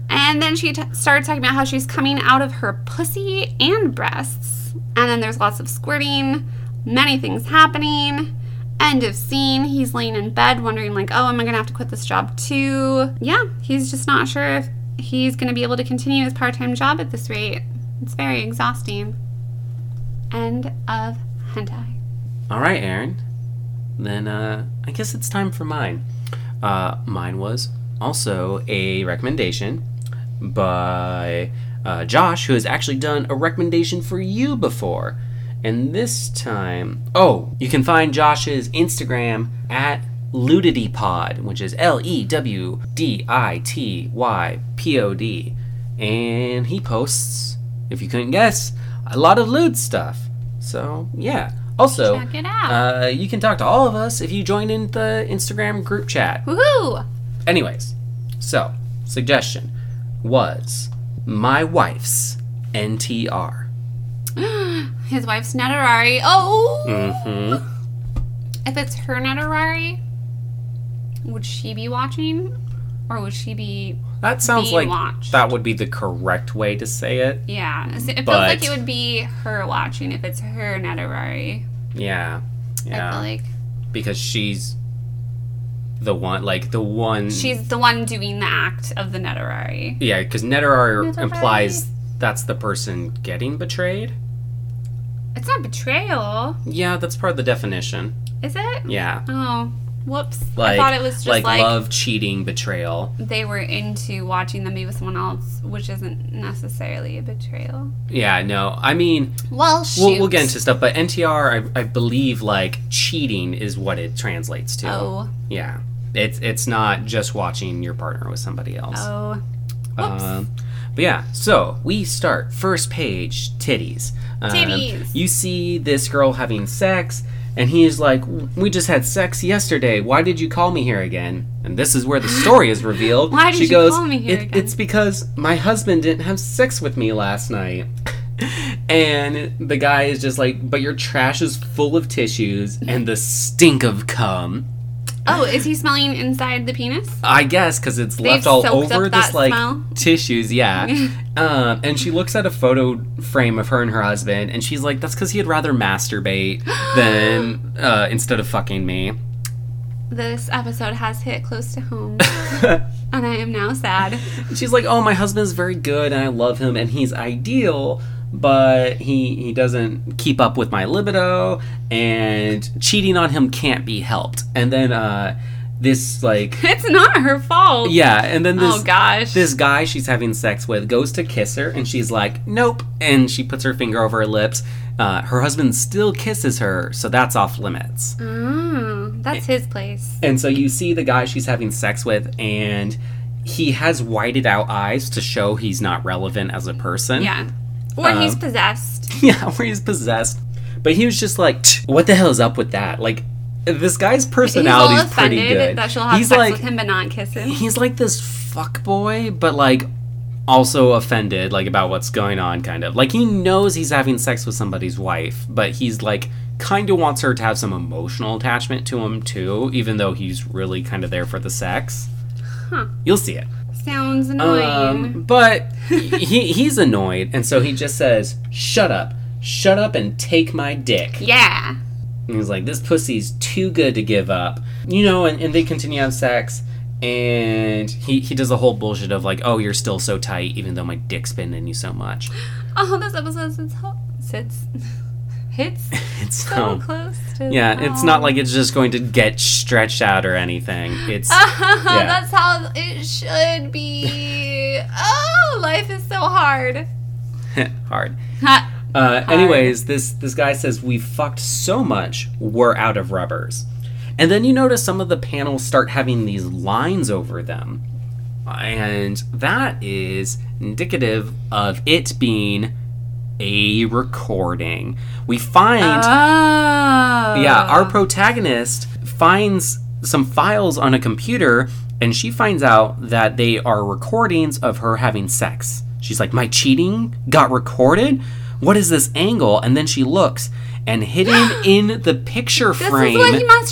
[SPEAKER 2] And then she t- started talking about how she's coming out of her pussy and breasts, and then there's lots of squirting, many things happening. End of scene. He's laying in bed, wondering like, "Oh, am I gonna have to quit this job too?" Yeah, he's just not sure if he's gonna be able to continue his part-time job at this rate. It's very exhausting. End of hentai.
[SPEAKER 1] All right, Aaron. Then uh, I guess it's time for mine. Uh, mine was also a recommendation by uh, Josh, who has actually done a recommendation for you before. And this time, oh, you can find Josh's Instagram at LewdityPod, which is L E W D I T Y P O D. And he posts, if you couldn't guess, a lot of lewd stuff. So, yeah. Also,
[SPEAKER 2] Check it out.
[SPEAKER 1] uh, you can talk to all of us if you join in the Instagram group chat.
[SPEAKER 2] Woohoo!
[SPEAKER 1] Anyways, so suggestion was my wife's NTR.
[SPEAKER 2] His wife's Netorare. Oh!
[SPEAKER 1] Mm-hmm.
[SPEAKER 2] If it's her Netorare, would she be watching? Or would she be.
[SPEAKER 1] That sounds like
[SPEAKER 2] watched.
[SPEAKER 1] that would be the correct way to say it.
[SPEAKER 2] Yeah. It feels
[SPEAKER 1] But-
[SPEAKER 2] like it would be her watching if it's her Netorare.
[SPEAKER 1] Yeah,
[SPEAKER 2] I
[SPEAKER 1] yeah,
[SPEAKER 2] feel like.
[SPEAKER 1] because she's the one, like the one.
[SPEAKER 2] She's the one doing the act of the Netorare.
[SPEAKER 1] yeah, because Netorare
[SPEAKER 2] Netorare.
[SPEAKER 1] implies that's the person getting betrayed.
[SPEAKER 2] It's not betrayal,
[SPEAKER 1] Yeah, that's part of the definition.
[SPEAKER 2] is it?
[SPEAKER 1] Yeah,
[SPEAKER 2] Oh, whoops.
[SPEAKER 1] like
[SPEAKER 2] I thought it was just
[SPEAKER 1] like,
[SPEAKER 2] like,
[SPEAKER 1] love, cheating, betrayal.
[SPEAKER 2] they were into watching them be with someone else, which isn't necessarily a betrayal.
[SPEAKER 1] Yeah, no, I mean
[SPEAKER 2] Well, shoot.
[SPEAKER 1] We'll, we'll get into stuff, but NTR, I, I believe, like cheating is what it translates to.
[SPEAKER 2] Oh,
[SPEAKER 1] Yeah, it's it's not just watching your partner with somebody else.
[SPEAKER 2] oh. Whoops.
[SPEAKER 1] Um, But yeah, so we start first page titties. Um,
[SPEAKER 2] Titties.
[SPEAKER 1] You see this girl having sex, and he's like, "We just had sex yesterday. Why did you call me here again?" And this is where the story is revealed.
[SPEAKER 2] Why did
[SPEAKER 1] she
[SPEAKER 2] you
[SPEAKER 1] goes,
[SPEAKER 2] call me here
[SPEAKER 1] "It-
[SPEAKER 2] again?"
[SPEAKER 1] It's because my husband didn't have sex with me last night. And the guy is just like, but your trash is full of tissues and the stink of cum.
[SPEAKER 2] Oh, is he smelling inside the penis?
[SPEAKER 1] I guess because it's
[SPEAKER 2] They've
[SPEAKER 1] left all over this like
[SPEAKER 2] smell?
[SPEAKER 1] tissues, yeah. um, and she looks at a photo frame of her and her husband, and she's like, "That's because he'd rather masturbate than uh, instead of fucking me."
[SPEAKER 2] This episode has hit close to home, and I am now sad.
[SPEAKER 1] She's like, "Oh, my husband's very good, and I love him, and he's ideal." But he he doesn't keep up with my libido, and cheating on him can't be helped. And then uh, this like
[SPEAKER 2] It's not her fault.
[SPEAKER 1] yeah, and then this
[SPEAKER 2] Oh gosh.
[SPEAKER 1] this guy she's having sex with goes to kiss her and she's like nope and she puts her finger over her lips uh, her husband still kisses her so that's off limits
[SPEAKER 2] Oh, that's his place.
[SPEAKER 1] and so you see the guy she's having sex with and he has whited out eyes to show he's not relevant as a person
[SPEAKER 2] Yeah. Or he's
[SPEAKER 1] Um,
[SPEAKER 2] possessed.
[SPEAKER 1] yeah where he's possessed but he was just like what the hell is up with that like this guy's
[SPEAKER 2] He's
[SPEAKER 1] personality is pretty good
[SPEAKER 2] that she'll have
[SPEAKER 1] he's
[SPEAKER 2] sex
[SPEAKER 1] like
[SPEAKER 2] with him but not kiss him.
[SPEAKER 1] he's like this fuck boy, but like also offended like about what's going on kind of. Like he knows he's having sex with somebody's wife, but he's like kind of wants her to have some emotional attachment to him too, even though he's really kind of there for the sex.
[SPEAKER 2] Huh.
[SPEAKER 1] You'll see it.
[SPEAKER 2] Sounds annoying.
[SPEAKER 1] Um, but he he's annoyed, and so he just says, "Shut up, shut up, and take my dick."
[SPEAKER 2] yeah.
[SPEAKER 1] And he's like, this pussy's too good to give up. You know, and, and they continue to have sex. And he, he does a whole bullshit of like, oh, you're still so tight, even though my dick's been in you so much.
[SPEAKER 2] Oh, this episode ho- sits hits
[SPEAKER 1] It's
[SPEAKER 2] so
[SPEAKER 1] so.
[SPEAKER 2] close to
[SPEAKER 1] Yeah, it's not like it's just going to get stretched out or anything. It's.
[SPEAKER 2] That's how it should be. Oh, life is so hard.
[SPEAKER 1] hard. Uh, anyways, this this guy says we fucked so much we're out of rubbers, and then you notice some of the panels start having these lines over them, and that is indicative of it being a recording. We find
[SPEAKER 2] Oh.
[SPEAKER 1] yeah, our protagonist finds some files on a computer and she finds out that they are recordings of her having sex. She's like, My cheating got recorded? What is this angle? And then she looks and hidden in the picture
[SPEAKER 2] is
[SPEAKER 1] frame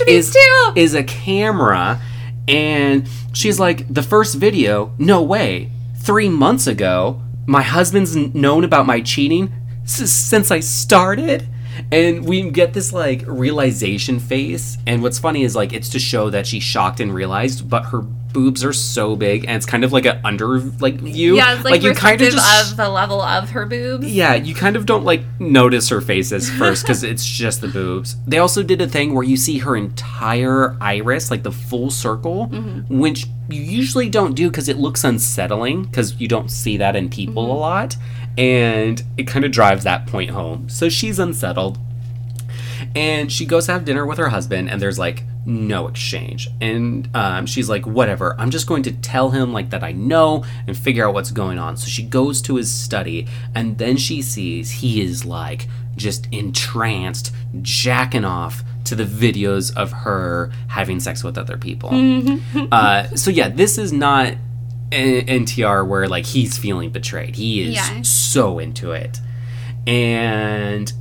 [SPEAKER 1] is,
[SPEAKER 2] to.
[SPEAKER 1] is a camera. And she's like, The first video, no way. Three months ago, my husband's known about my cheating since I started. And we get this like realization face. And what's funny is like it's to show that she's shocked and realized, but her boobs are so big and it's kind of like an under like view.
[SPEAKER 2] Yeah, it's like,
[SPEAKER 1] you kind of just
[SPEAKER 2] of the level of her boobs.
[SPEAKER 1] yeah, you kind of don't like notice her faces first because it's just the boobs. They also did a thing where you see her entire iris, like the full circle, mm-hmm. which you usually don't do because it looks unsettling because you don't see that in people mm-hmm. a lot. And it kind of drives that point home. So she's unsettled. And she goes to have dinner with her husband, and there's like no exchange. And um, she's like, whatever, I'm just going to tell him like that I know and figure out what's going on. So she goes to his study, and then she sees he is like just entranced, jacking off to the videos of her having sex with other people. uh, so yeah, this is not an NTR where like he's feeling betrayed. He is
[SPEAKER 2] Yeah.
[SPEAKER 1] so into it. And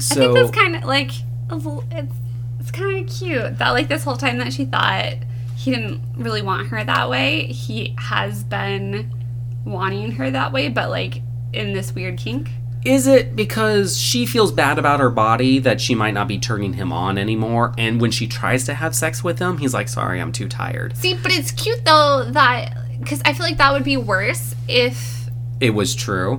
[SPEAKER 1] so
[SPEAKER 2] I think that's kind of like it's it's kind of cute that like this whole time that she thought he didn't really want her that way, he has been wanting her that way, but like in this weird kink.
[SPEAKER 1] Is it because she feels bad about her body that she might not be turning him on anymore? And when she tries to have sex with him, he's like, sorry, I'm too tired.
[SPEAKER 2] See, but it's cute though that because I feel like that would be worse if
[SPEAKER 1] It was true.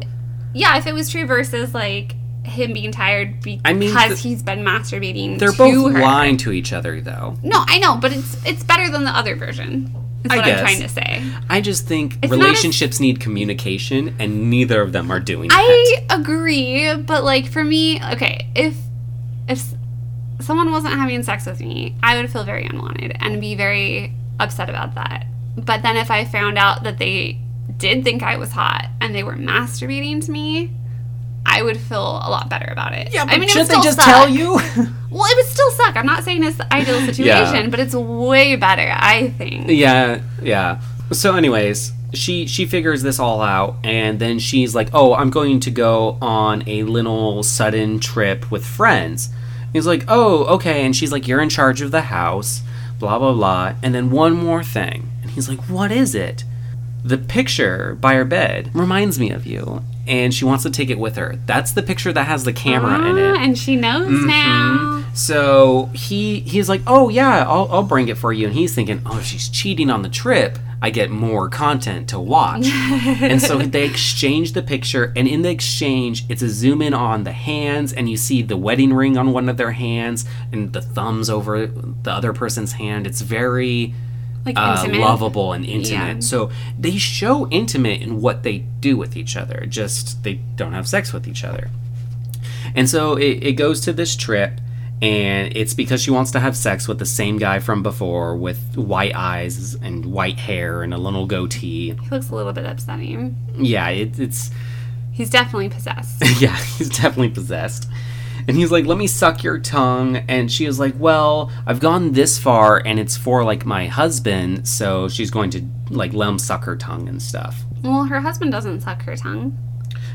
[SPEAKER 2] yeah if it was true versus like him being tired because
[SPEAKER 1] I mean, th-
[SPEAKER 2] he's been masturbating.
[SPEAKER 1] They're both
[SPEAKER 2] her.
[SPEAKER 1] lying to each other, though.
[SPEAKER 2] No, I know, but it's it's better than the other version. Is
[SPEAKER 1] I
[SPEAKER 2] what
[SPEAKER 1] guess.
[SPEAKER 2] I'm trying to say.
[SPEAKER 1] I just think
[SPEAKER 2] It's
[SPEAKER 1] relationships need communication, and neither of them are doing that.
[SPEAKER 2] I agree, but like for me, okay, if if someone wasn't having sex with me, I would feel very unwanted and be very upset about that. But then if I found out that they did think I was hot and they were masturbating to me, I would feel a lot better about it.
[SPEAKER 1] Yeah, but
[SPEAKER 2] I mean, would
[SPEAKER 1] they just
[SPEAKER 2] suck.
[SPEAKER 1] tell you?
[SPEAKER 2] Well, it would still suck. I'm not saying it's the ideal situation,
[SPEAKER 1] Yeah.
[SPEAKER 2] but it's way better, I think.
[SPEAKER 1] yeah, yeah. So, anyways, she she figures this all out, and then she's like, "Oh, I'm going to go on a little sudden trip with friends." He's like, "Oh, okay," and she's like, "You're in charge of the house." Blah blah blah, and then one more thing, and he's like, "What is it?" The picture by her bed reminds me of you, and she wants to take it with her. That's the picture that has the camera in it.
[SPEAKER 2] Ah, and she knows
[SPEAKER 1] Mm-hmm.
[SPEAKER 2] now.
[SPEAKER 1] So he he's like, oh yeah, I'll I'll bring it for you, and he's thinking, oh, she's cheating on the trip, I get more content to watch, and so they exchange the picture, and in the exchange, it's a zoom in on the hands, and you see the wedding ring on one of their hands, and the thumbs over the other person's hand. It's very
[SPEAKER 2] Like
[SPEAKER 1] uh, lovable and intimate.
[SPEAKER 2] Yeah.
[SPEAKER 1] So they show intimate in what they do with each other. Just they don't have sex with each other. And so it, it goes to this trip, and it's because she wants to have sex with the same guy from before with white eyes and white hair and a little goatee.
[SPEAKER 2] He looks a little bit upsetting.
[SPEAKER 1] Yeah, it, it's
[SPEAKER 2] He's definitely possessed.
[SPEAKER 1] yeah, he's definitely possessed. And he's like, "Let me suck your tongue." And she is like, "Well, I've gone this far, and it's for like my husband, so she's going to like let him suck her tongue and stuff."
[SPEAKER 2] well, her husband doesn't suck her tongue.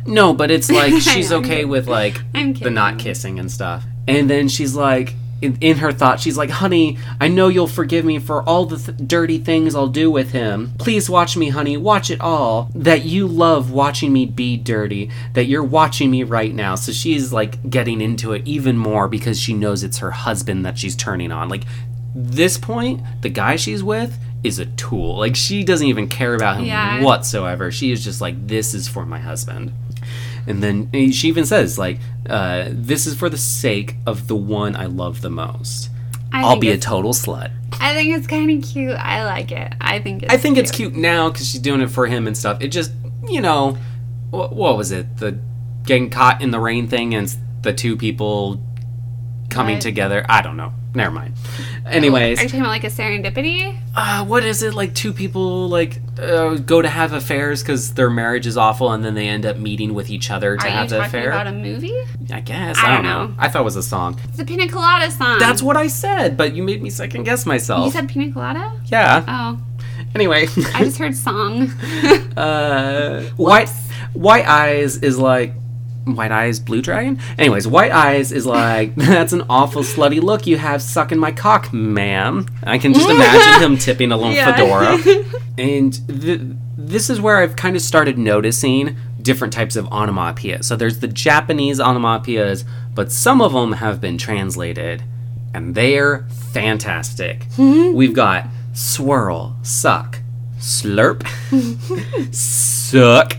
[SPEAKER 1] No, but it's like she's okay with like the not kissing and stuff. And then she's like, in, in her thought, she's like, "Honey, I know you'll forgive me for all the th- dirty things I'll do with him. Please watch me, honey. Watch it all. That you love watching me be dirty. That you're watching me right now." So she's like getting into it even more because she knows it's her husband that she's turning on. Like this point, the guy she's with is a tool. Like she doesn't even care about him
[SPEAKER 2] Yeah.
[SPEAKER 1] whatsoever. She is just like, "This is for my husband." And then she even says, like, uh, this is for the sake of the one I love the most.
[SPEAKER 2] I
[SPEAKER 1] I'll be a total slut.
[SPEAKER 2] I think it's kind of cute. I like it. I think it's
[SPEAKER 1] I think it's cute now because she's doing it for him and stuff. It just, you know, what, what was it? The getting caught in the rain thing and the two people coming
[SPEAKER 2] What?
[SPEAKER 1] together. I don't know. Never mind. Anyways,
[SPEAKER 2] Are you talking about like a serendipity?
[SPEAKER 1] uh, what is it? Like two people like uh, go to have affairs because their marriage is awful, and then they end up meeting with each other to
[SPEAKER 2] Are
[SPEAKER 1] have the
[SPEAKER 2] talking
[SPEAKER 1] affair.
[SPEAKER 2] about a movie?
[SPEAKER 1] I guess.
[SPEAKER 2] I
[SPEAKER 1] I don't
[SPEAKER 2] don't
[SPEAKER 1] know.
[SPEAKER 2] know.
[SPEAKER 1] I thought it was a song.
[SPEAKER 2] It's a Pina Colada song.
[SPEAKER 1] That's what I said, but you made me second guess myself.
[SPEAKER 2] you said. Pina Colada?
[SPEAKER 1] yeah.
[SPEAKER 2] Oh,
[SPEAKER 1] Anyway,
[SPEAKER 2] I just heard song.
[SPEAKER 1] uh, white white eyes is like white eyes blue dragon. Anyways, white eyes is like that's an awful slutty look you have sucking my cock, ma'am. I can just imagine him tipping a little
[SPEAKER 2] Yeah.
[SPEAKER 1] fedora. And th- this is where I've kind of started noticing different types of onomatopoeia. So there's the Japanese onomatopoeias, but some of them have been translated, and they're fantastic. Hmm? We've got swirl, suck, slurp, suck.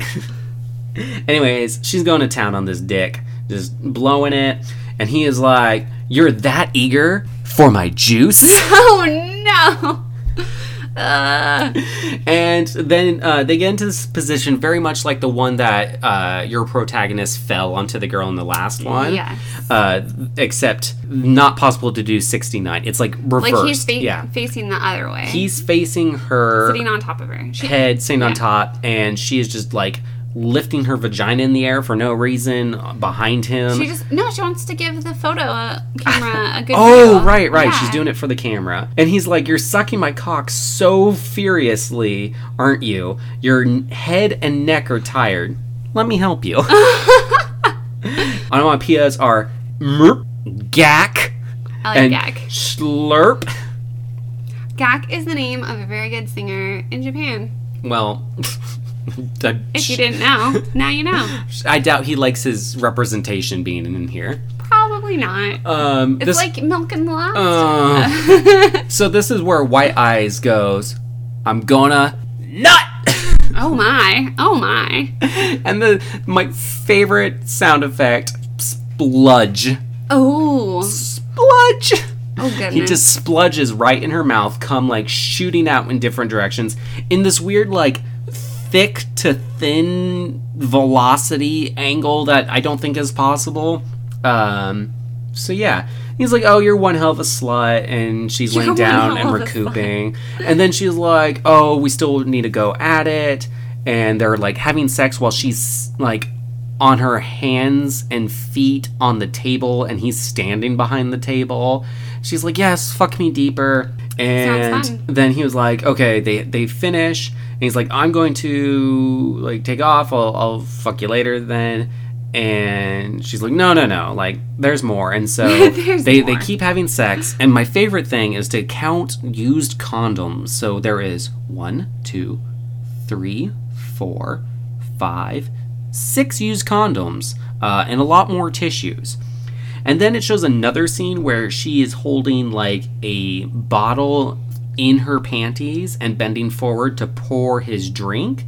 [SPEAKER 1] Anyways, she's going to town on this dick, just blowing it, and he is like, "You're that eager for my juice?"
[SPEAKER 2] oh no. Uh,
[SPEAKER 1] and then uh, they get into this position very much like the one that uh, your protagonist fell onto the girl in the last one.
[SPEAKER 2] Yes.
[SPEAKER 1] Uh, except not possible to do 69. It's like reversed.
[SPEAKER 2] like he's fa-
[SPEAKER 1] yeah.
[SPEAKER 2] facing the other way.
[SPEAKER 1] He's facing her
[SPEAKER 2] sitting on top of her. She,
[SPEAKER 1] head sitting on top, and she is just like lifting her vagina in the air for no reason behind him.
[SPEAKER 2] she just no. She wants to give the photo uh, camera a good.
[SPEAKER 1] Oh, right, right.
[SPEAKER 2] Yeah.
[SPEAKER 1] She's doing it for the camera. And he's like, You're sucking my cock so furiously, aren't you? Your head and neck are tired. Let me help you. Onomatopoeias are merp, gack,
[SPEAKER 2] I like
[SPEAKER 1] and
[SPEAKER 2] Gak.
[SPEAKER 1] slurp.
[SPEAKER 2] Gackt is the name of a very good singer in Japan.
[SPEAKER 1] Well,
[SPEAKER 2] If you didn't know, now you know.
[SPEAKER 1] I doubt he likes his representation being in here.
[SPEAKER 2] Probably not.
[SPEAKER 1] Um,
[SPEAKER 2] It's
[SPEAKER 1] this,
[SPEAKER 2] like milk and lust.
[SPEAKER 1] uh, so this is where White Eyes goes. I'm gonna nut.
[SPEAKER 2] oh my. Oh my.
[SPEAKER 1] and the my favorite sound effect spludge
[SPEAKER 2] Oh.
[SPEAKER 1] spludge
[SPEAKER 2] Oh goodness.
[SPEAKER 1] he just spludges right in her mouth come like shooting out in different directions in this weird like thick to thin velocity angle that i don't think is possible. Um so yeah. He's like oh you're one hell of a slut and she's laying down and recouping. and then she's like oh we still need to go at it. And they're like having sex while she's like on her hands and feet on the table and he's standing behind the table. She's like, "Yes, fuck me deeper." And then he was like, "Okay, they they finish." And he's like, "I'm going to like take off. I'll I'll fuck you later then." And she's like, "No, no, no. Like there's more." And so they they keep having sex. And my favorite thing is to count used condoms. So there is one, two, three, four, five, six used condoms, uh, and a lot more tissues. And then it shows another scene where she is holding like a bottle in her panties and bending forward to pour his drink.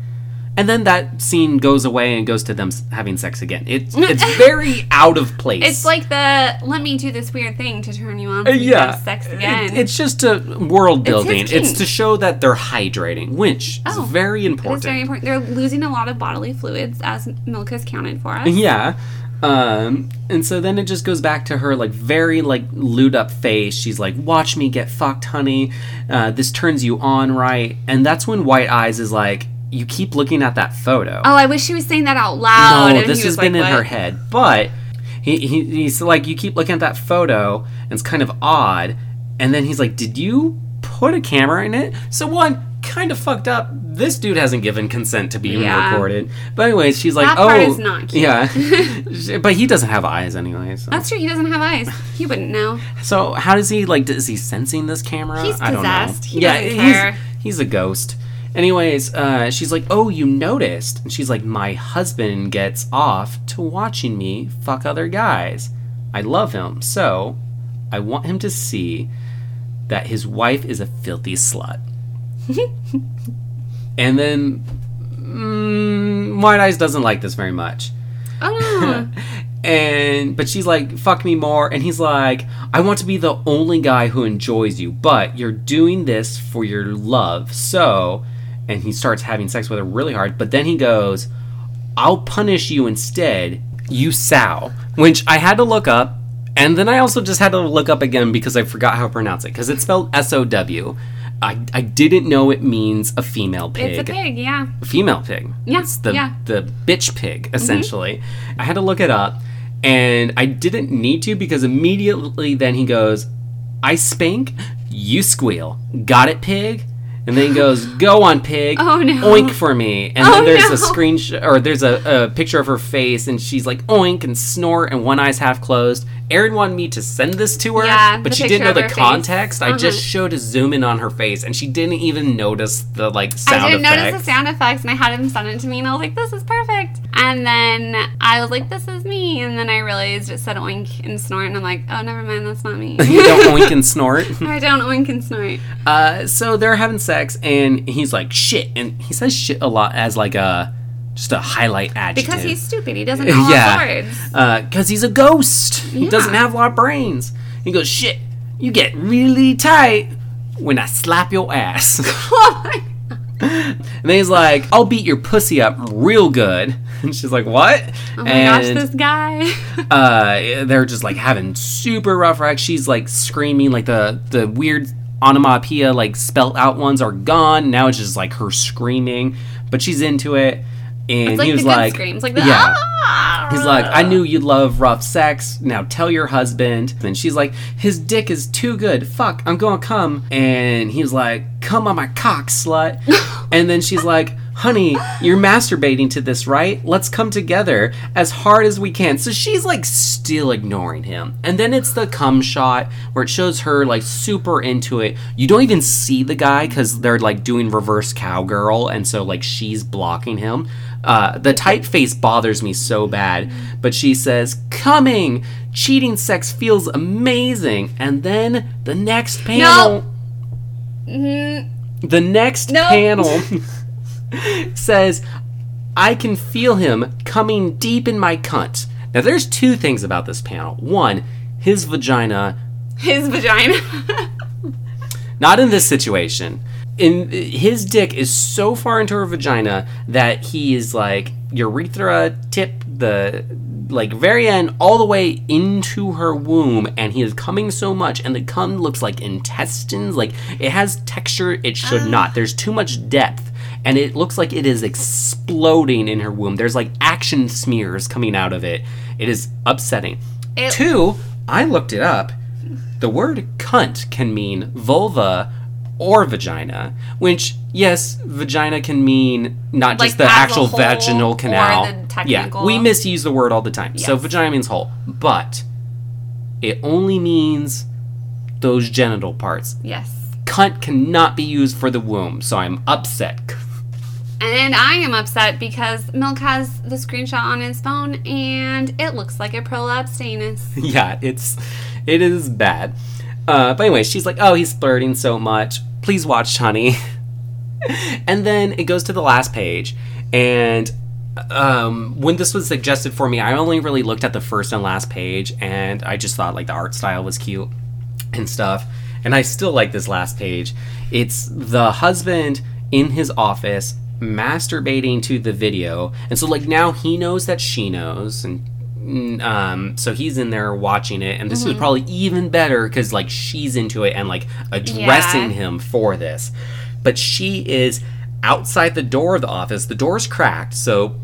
[SPEAKER 1] And then that scene goes away and goes to them having sex again. It's it's very out of place.
[SPEAKER 2] It's like the let me do this weird thing to turn you on. So
[SPEAKER 1] yeah,
[SPEAKER 2] have sex
[SPEAKER 1] It-
[SPEAKER 2] again.
[SPEAKER 1] it's just a world building. It's,
[SPEAKER 2] kink.
[SPEAKER 1] to show that they're hydrating, which
[SPEAKER 2] Oh,
[SPEAKER 1] is very important.
[SPEAKER 2] It's very important. They're losing a lot of bodily fluids, as Milk has counted for us.
[SPEAKER 1] Yeah. Um, and so then it just goes back to her like very like lewd up face. She's like, "Watch me get fucked, honey. Uh, this turns you on, right?" And that's when White Eyes is like, "You keep looking at that photo."
[SPEAKER 2] Oh, I wish she was saying that out loud.
[SPEAKER 1] no, this has been
[SPEAKER 2] like,
[SPEAKER 1] in her head, but he, he he's like, "You keep looking at that photo, and it's kind of odd." And then he's like, "Did you put a camera in it?" So one kind of fucked up. This dude hasn't given consent to being
[SPEAKER 2] Yeah.
[SPEAKER 1] recorded. But anyways, she's like,
[SPEAKER 2] That
[SPEAKER 1] "Oh,
[SPEAKER 2] part is not cute."
[SPEAKER 1] yeah." but he doesn't have eyes anyway. So.
[SPEAKER 2] That's true. He doesn't have eyes. He wouldn't know.
[SPEAKER 1] so how does he like? Is he sensing this camera?
[SPEAKER 2] He's
[SPEAKER 1] I don't know.
[SPEAKER 2] possessed. He
[SPEAKER 1] yeah, he's he's a ghost. Anyways, uh, she's like, "Oh, you noticed?" And she's like, "My husband gets off to watching me fuck other guys. I love him, so I want him to see that his wife is a filthy slut." and then, mm, White Eyes doesn't like this very much.
[SPEAKER 2] Oh.
[SPEAKER 1] And but she's like fuck me more. And he's like i want to be the only guy who enjoys you but you're doing this for your love. So and he starts having sex with her really hard but then he goes i'll punish you instead you sow which i had to look up. And then i also just had to look up again because i forgot how to pronounce it because it's spelled s-o-w I, I didn't know it means a female pig
[SPEAKER 2] it's a pig. Yeah.
[SPEAKER 1] A female pig.
[SPEAKER 2] Yeah,
[SPEAKER 1] It's the
[SPEAKER 2] yeah.
[SPEAKER 1] the bitch pig mm-hmm. essentially. I had to look it up and I didn't need to because immediately then he goes, "I spank, you squeal. Got it, pig?" And then he goes, "Go on, pig.
[SPEAKER 2] Oh, no.
[SPEAKER 1] Oink for me." And
[SPEAKER 2] Oh,
[SPEAKER 1] then there's
[SPEAKER 2] no.
[SPEAKER 1] a screenshot or there's a, a picture of her face and she's like oink and snort and one eye's half closed. Erin wanted me to send this to her,
[SPEAKER 2] Yeah,
[SPEAKER 1] but she didn't know the
[SPEAKER 2] of her face.
[SPEAKER 1] context. I just
[SPEAKER 2] Uh-huh.
[SPEAKER 1] showed a zoom in on her face and she didn't even notice the like sound effects.
[SPEAKER 2] I didn't
[SPEAKER 1] effects.
[SPEAKER 2] notice the sound effects, and I had him send it to me, and I was like, "This is perfect." And then I was like, "This is me," and then I realized it said oink and snort, and I'm like, "Oh, never mind, that's not me."
[SPEAKER 1] you don't oink and snort.
[SPEAKER 2] I don't oink and snort.
[SPEAKER 1] Uh, so they're having sex, and he's like shit, and he says shit a lot as like a just a highlight adjective.
[SPEAKER 2] Because he's stupid. He doesn't know
[SPEAKER 1] yeah,
[SPEAKER 2] words.
[SPEAKER 1] because he's a ghost. He doesn't have a lot of brains. He goes shit. You get really tight when I slap your ass. and then he's like, "I'll beat your pussy up real good." And she's like, "What?"
[SPEAKER 2] oh my gosh, this guy.
[SPEAKER 1] uh, they're just like having super rough racks. She's like screaming, like the the weird onomatopoeia like spelt out ones are gone. Now it's just like her screaming, but she's into it. And
[SPEAKER 2] It's like
[SPEAKER 1] he was like,
[SPEAKER 2] screams, like the
[SPEAKER 1] yeah.
[SPEAKER 2] ah!
[SPEAKER 1] He's like, I knew you'd love rough sex. Now tell your husband. And she's like, his dick is too good. Fuck, I'm gonna come. And he's like, come on my cock, slut. and then she's like, honey, you're masturbating to this, right? Let's come together as hard as we can. So she's like still ignoring him. And then it's the cum shot where it shows her like super into it. You don't even see the guy because they're like doing reverse cowgirl. And so like she's blocking him. Uh, the typeface bothers me so bad, but she says, "Coming, cheating sex feels amazing." And then the next panel,
[SPEAKER 2] Mm,
[SPEAKER 1] the next
[SPEAKER 2] No.
[SPEAKER 1] panel says, "I can feel him coming deep in my cunt." Now, there's two things about this panel. One, his vagina
[SPEAKER 2] his vagina.
[SPEAKER 1] Not in this situation. In his dick is so far into her vagina that he is like urethra tip the like very end all the way into her womb and he is coming so much and the cum looks like intestines like it has texture it should ah. not there's too much depth and it looks like it is exploding in her womb. There's like action smears coming out of it. It is upsetting.
[SPEAKER 2] It-
[SPEAKER 1] Two, I looked it up. The word cunt can mean vulva or vagina, which, yes, vagina can mean not
[SPEAKER 2] Like
[SPEAKER 1] just the actual
[SPEAKER 2] whole
[SPEAKER 1] vaginal canal. yeah, we misuse the word all the time. So vagina means whole, but it only means those genital parts.
[SPEAKER 2] Yes.
[SPEAKER 1] Cunt cannot be used for the womb, so I'm upset.
[SPEAKER 2] And I am upset because Milk has the screenshot on his phone and it looks like a prolapsed anus.
[SPEAKER 1] yeah, it's it is bad. Uh, but anyway, she's like, "Oh, he's flirting so much. Please watch, honey." and then it goes to the last page, and um, when this was suggested for me, I only really looked at the first and last page, and I just thought like the art style was cute and stuff. And I still like this last page. It's the husband in his office masturbating to the video, and so like now he knows that she knows, and um, so he's in there watching it, and this is probably even better because like she's into it and like addressing
[SPEAKER 2] Yeah.
[SPEAKER 1] him for this, but she is outside the door of the office. The door's cracked, so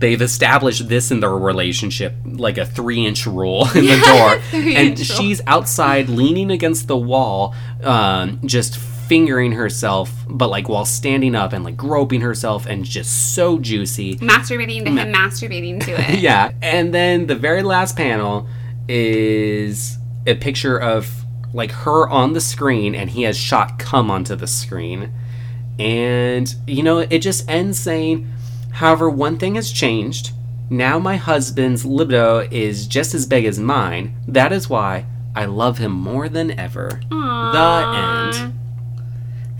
[SPEAKER 1] they've established this in their relationship like a three inch rule in the door and she's outside leaning against the wall um, just fingering herself but like while standing up and like groping herself and just so juicy.
[SPEAKER 2] Masturbating to him, masturbating to it.
[SPEAKER 1] yeah and then the very last panel is a picture of like her on the screen and he has shot cum onto the screen. And you know it just ends saying however one thing has changed. Now my husband's libido is just as big as mine. That is why i love him more than ever.
[SPEAKER 2] Aww.
[SPEAKER 1] the end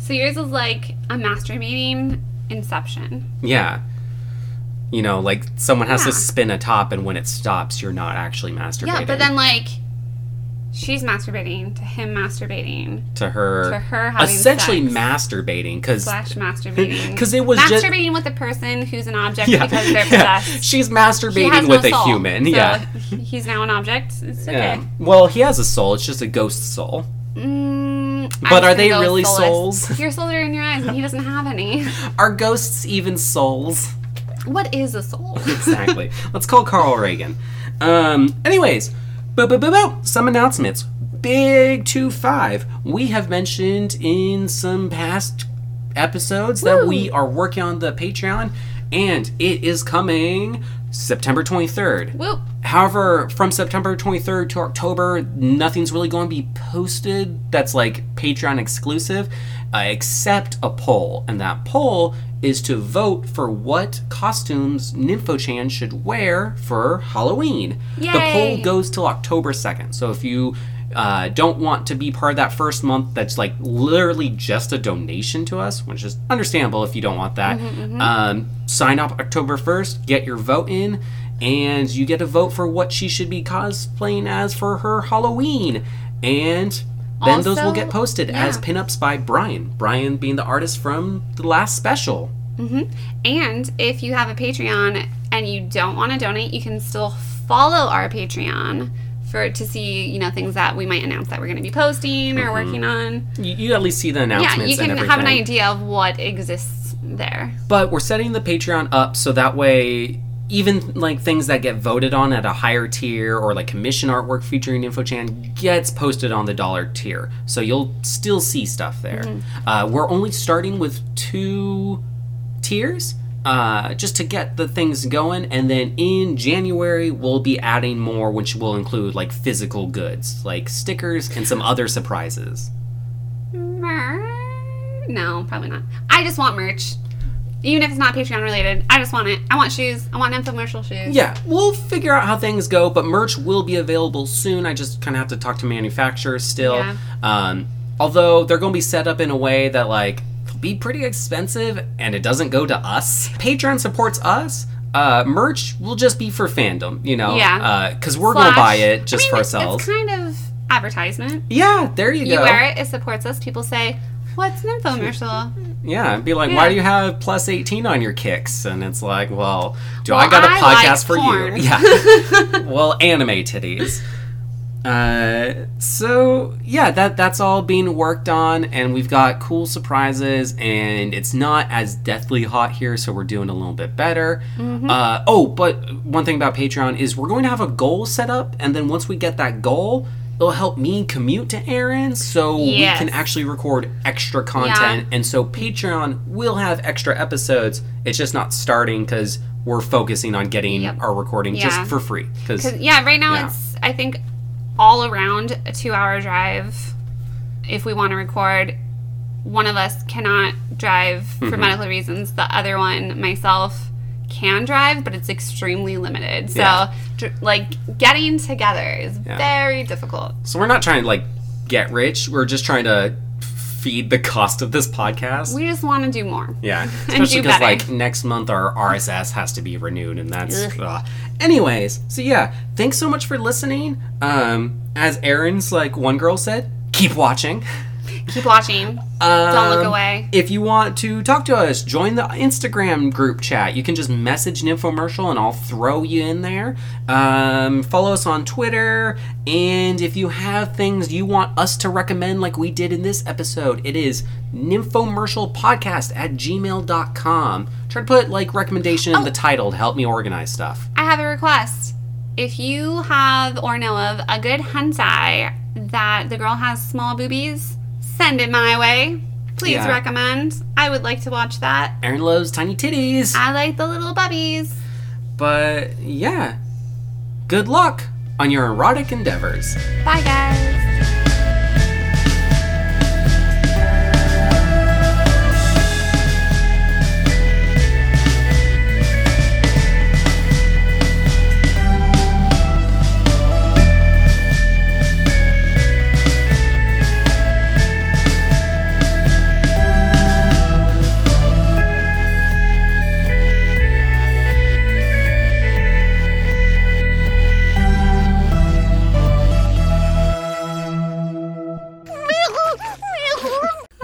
[SPEAKER 2] So yours is like a masturbating inception.
[SPEAKER 1] yeah you know like someone has to spin a top and when it stops you're not actually masturbating
[SPEAKER 2] Yeah, but then like she's masturbating to him masturbating
[SPEAKER 1] to her
[SPEAKER 2] to her having
[SPEAKER 1] essentially
[SPEAKER 2] sex.
[SPEAKER 1] masturbating because
[SPEAKER 2] slash masturbating
[SPEAKER 1] 'Cause it was just-
[SPEAKER 2] masturbating with a person who's an object
[SPEAKER 1] yeah,
[SPEAKER 2] because they're
[SPEAKER 1] yeah.
[SPEAKER 2] possessed.
[SPEAKER 1] she's masturbating with
[SPEAKER 2] no
[SPEAKER 1] a
[SPEAKER 2] soul,
[SPEAKER 1] human
[SPEAKER 2] so
[SPEAKER 1] yeah
[SPEAKER 2] he's now an object. It's okay.
[SPEAKER 1] yeah well he has a soul it's just a ghost soul
[SPEAKER 2] Mm, I'm
[SPEAKER 1] But are they really
[SPEAKER 2] soulless.
[SPEAKER 1] souls?
[SPEAKER 2] Your souls are in your eyes, and he doesn't have any.
[SPEAKER 1] are ghosts even souls
[SPEAKER 2] What is a soul?
[SPEAKER 1] exactly let's call carl reagan um anyways some announcements big 2-5 we have mentioned in some past episodes that we are working on the patreon and it is coming september 23rd
[SPEAKER 2] Whoop.
[SPEAKER 1] However, from September 23rd to October, nothing's really going to be posted that's like Patreon exclusive, uh, except a poll. And that poll is to vote for what costumes NymphoChan should wear for Halloween. The poll goes till October 2nd. So if you uh, don't want to be part of that first month, that's like literally just a donation to us, which is understandable if you don't want that. Um, sign up October 1st, get your vote in, and you get to vote for what she should be cosplaying as for her Halloween. And then those will get posted as
[SPEAKER 2] yeah.
[SPEAKER 1] pinups by Brian. Brian being the artist from the last special.
[SPEAKER 2] And if you have a Patreon and you don't want to donate, you can still follow our Patreon for to see you know things that we might announce that we're going to be posting or working on.
[SPEAKER 1] You, you at least see the announcements
[SPEAKER 2] Yeah, you can have an idea of what exists there.
[SPEAKER 1] But we're setting the Patreon up so that way even like things that get voted on at a higher tier or like commission artwork featuring NymphoChan gets posted on the dollar tier. So you'll still see stuff there. Uh, we're only starting with two tiers. Uh, just to get the things going, and then in January we'll be adding more, which will include like physical goods, like stickers and some other surprises.
[SPEAKER 2] No, probably not. I just want merch. Even if it's not Patreon related, I just want it. I want shoes. I want Nymphomercial shoes.
[SPEAKER 1] Yeah, we'll figure out how things go, but merch will be available soon. I just kind of have to talk to manufacturers still.
[SPEAKER 2] Yeah.
[SPEAKER 1] Um, although they're going to be set up in a way that like be pretty expensive, and it doesn't go to us. Patreon supports us. Uh, merch will just be for fandom, you know.
[SPEAKER 2] Yeah.
[SPEAKER 1] Because we're going to buy it just
[SPEAKER 2] I mean,
[SPEAKER 1] for ourselves.
[SPEAKER 2] It's kind of advertisement.
[SPEAKER 1] yeah, there you,
[SPEAKER 2] You
[SPEAKER 1] go.
[SPEAKER 2] You wear it, it supports us. People say, "What's an Nymphomercial?"
[SPEAKER 1] Yeah, and be like,
[SPEAKER 2] Yeah.
[SPEAKER 1] why do you have plus 18 on your kicks? And it's like, well, do I got a podcast
[SPEAKER 2] like
[SPEAKER 1] for
[SPEAKER 2] porn.
[SPEAKER 1] you? Yeah. well, anime titties. Uh, so yeah, that that's all being worked on, and we've got cool surprises, and it's not as deathly hot here, so we're doing a little bit better. Uh, oh, but one thing about Patreon is we're going to have a goal set up, and then once we get that goal. It'll help me commute to Aaron so
[SPEAKER 2] Yes.
[SPEAKER 1] we can actually record extra content. And so Patreon will have extra episodes. It's just not starting because we're focusing on getting
[SPEAKER 2] Yep.
[SPEAKER 1] our recording
[SPEAKER 2] Yeah.
[SPEAKER 1] just for free. Because
[SPEAKER 2] Cause yeah, right now
[SPEAKER 1] Yeah.
[SPEAKER 2] it's I think all around a two-hour drive. If we want to record, one of us cannot drive for
[SPEAKER 1] Mm-hmm.
[SPEAKER 2] medical reasons. The other one, myself, can drive, but it's extremely limited. So,
[SPEAKER 1] Yeah.
[SPEAKER 2] dr- like getting together is
[SPEAKER 1] Yeah.
[SPEAKER 2] very difficult.
[SPEAKER 1] So we're not trying to like get rich. We're just trying to feed the cost of this podcast.
[SPEAKER 2] We just want to do more.
[SPEAKER 1] yeah, especially because like next month our RSS has to be renewed, and that's. Ugh. Anyways, so yeah, thanks so much for listening. Um, as Aaron's like one girl said, keep watching.
[SPEAKER 2] Keep watching. Don't look
[SPEAKER 1] Um,
[SPEAKER 2] away.
[SPEAKER 1] If you want to talk to us, join the Instagram group chat. You can just message Nymphomercial and I'll throw you in there. Um, follow us on Twitter. And if you have things you want us to recommend, like we did in this episode, it is nymphomercialpodcast at gmail.com. Try to put like recommendation in the title to help me organize stuff.
[SPEAKER 2] I have a request. If you have or know of a good hentai that the girl has small boobies, send it my way. Please
[SPEAKER 1] Yeah.
[SPEAKER 2] recommend. I would like to watch that.
[SPEAKER 1] Aaron loves tiny titties.
[SPEAKER 2] I like the little bubbies.
[SPEAKER 1] But yeah, good luck on your erotic endeavors.
[SPEAKER 2] Bye, guys.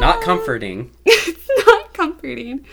[SPEAKER 1] Not comforting.
[SPEAKER 2] it's not comforting.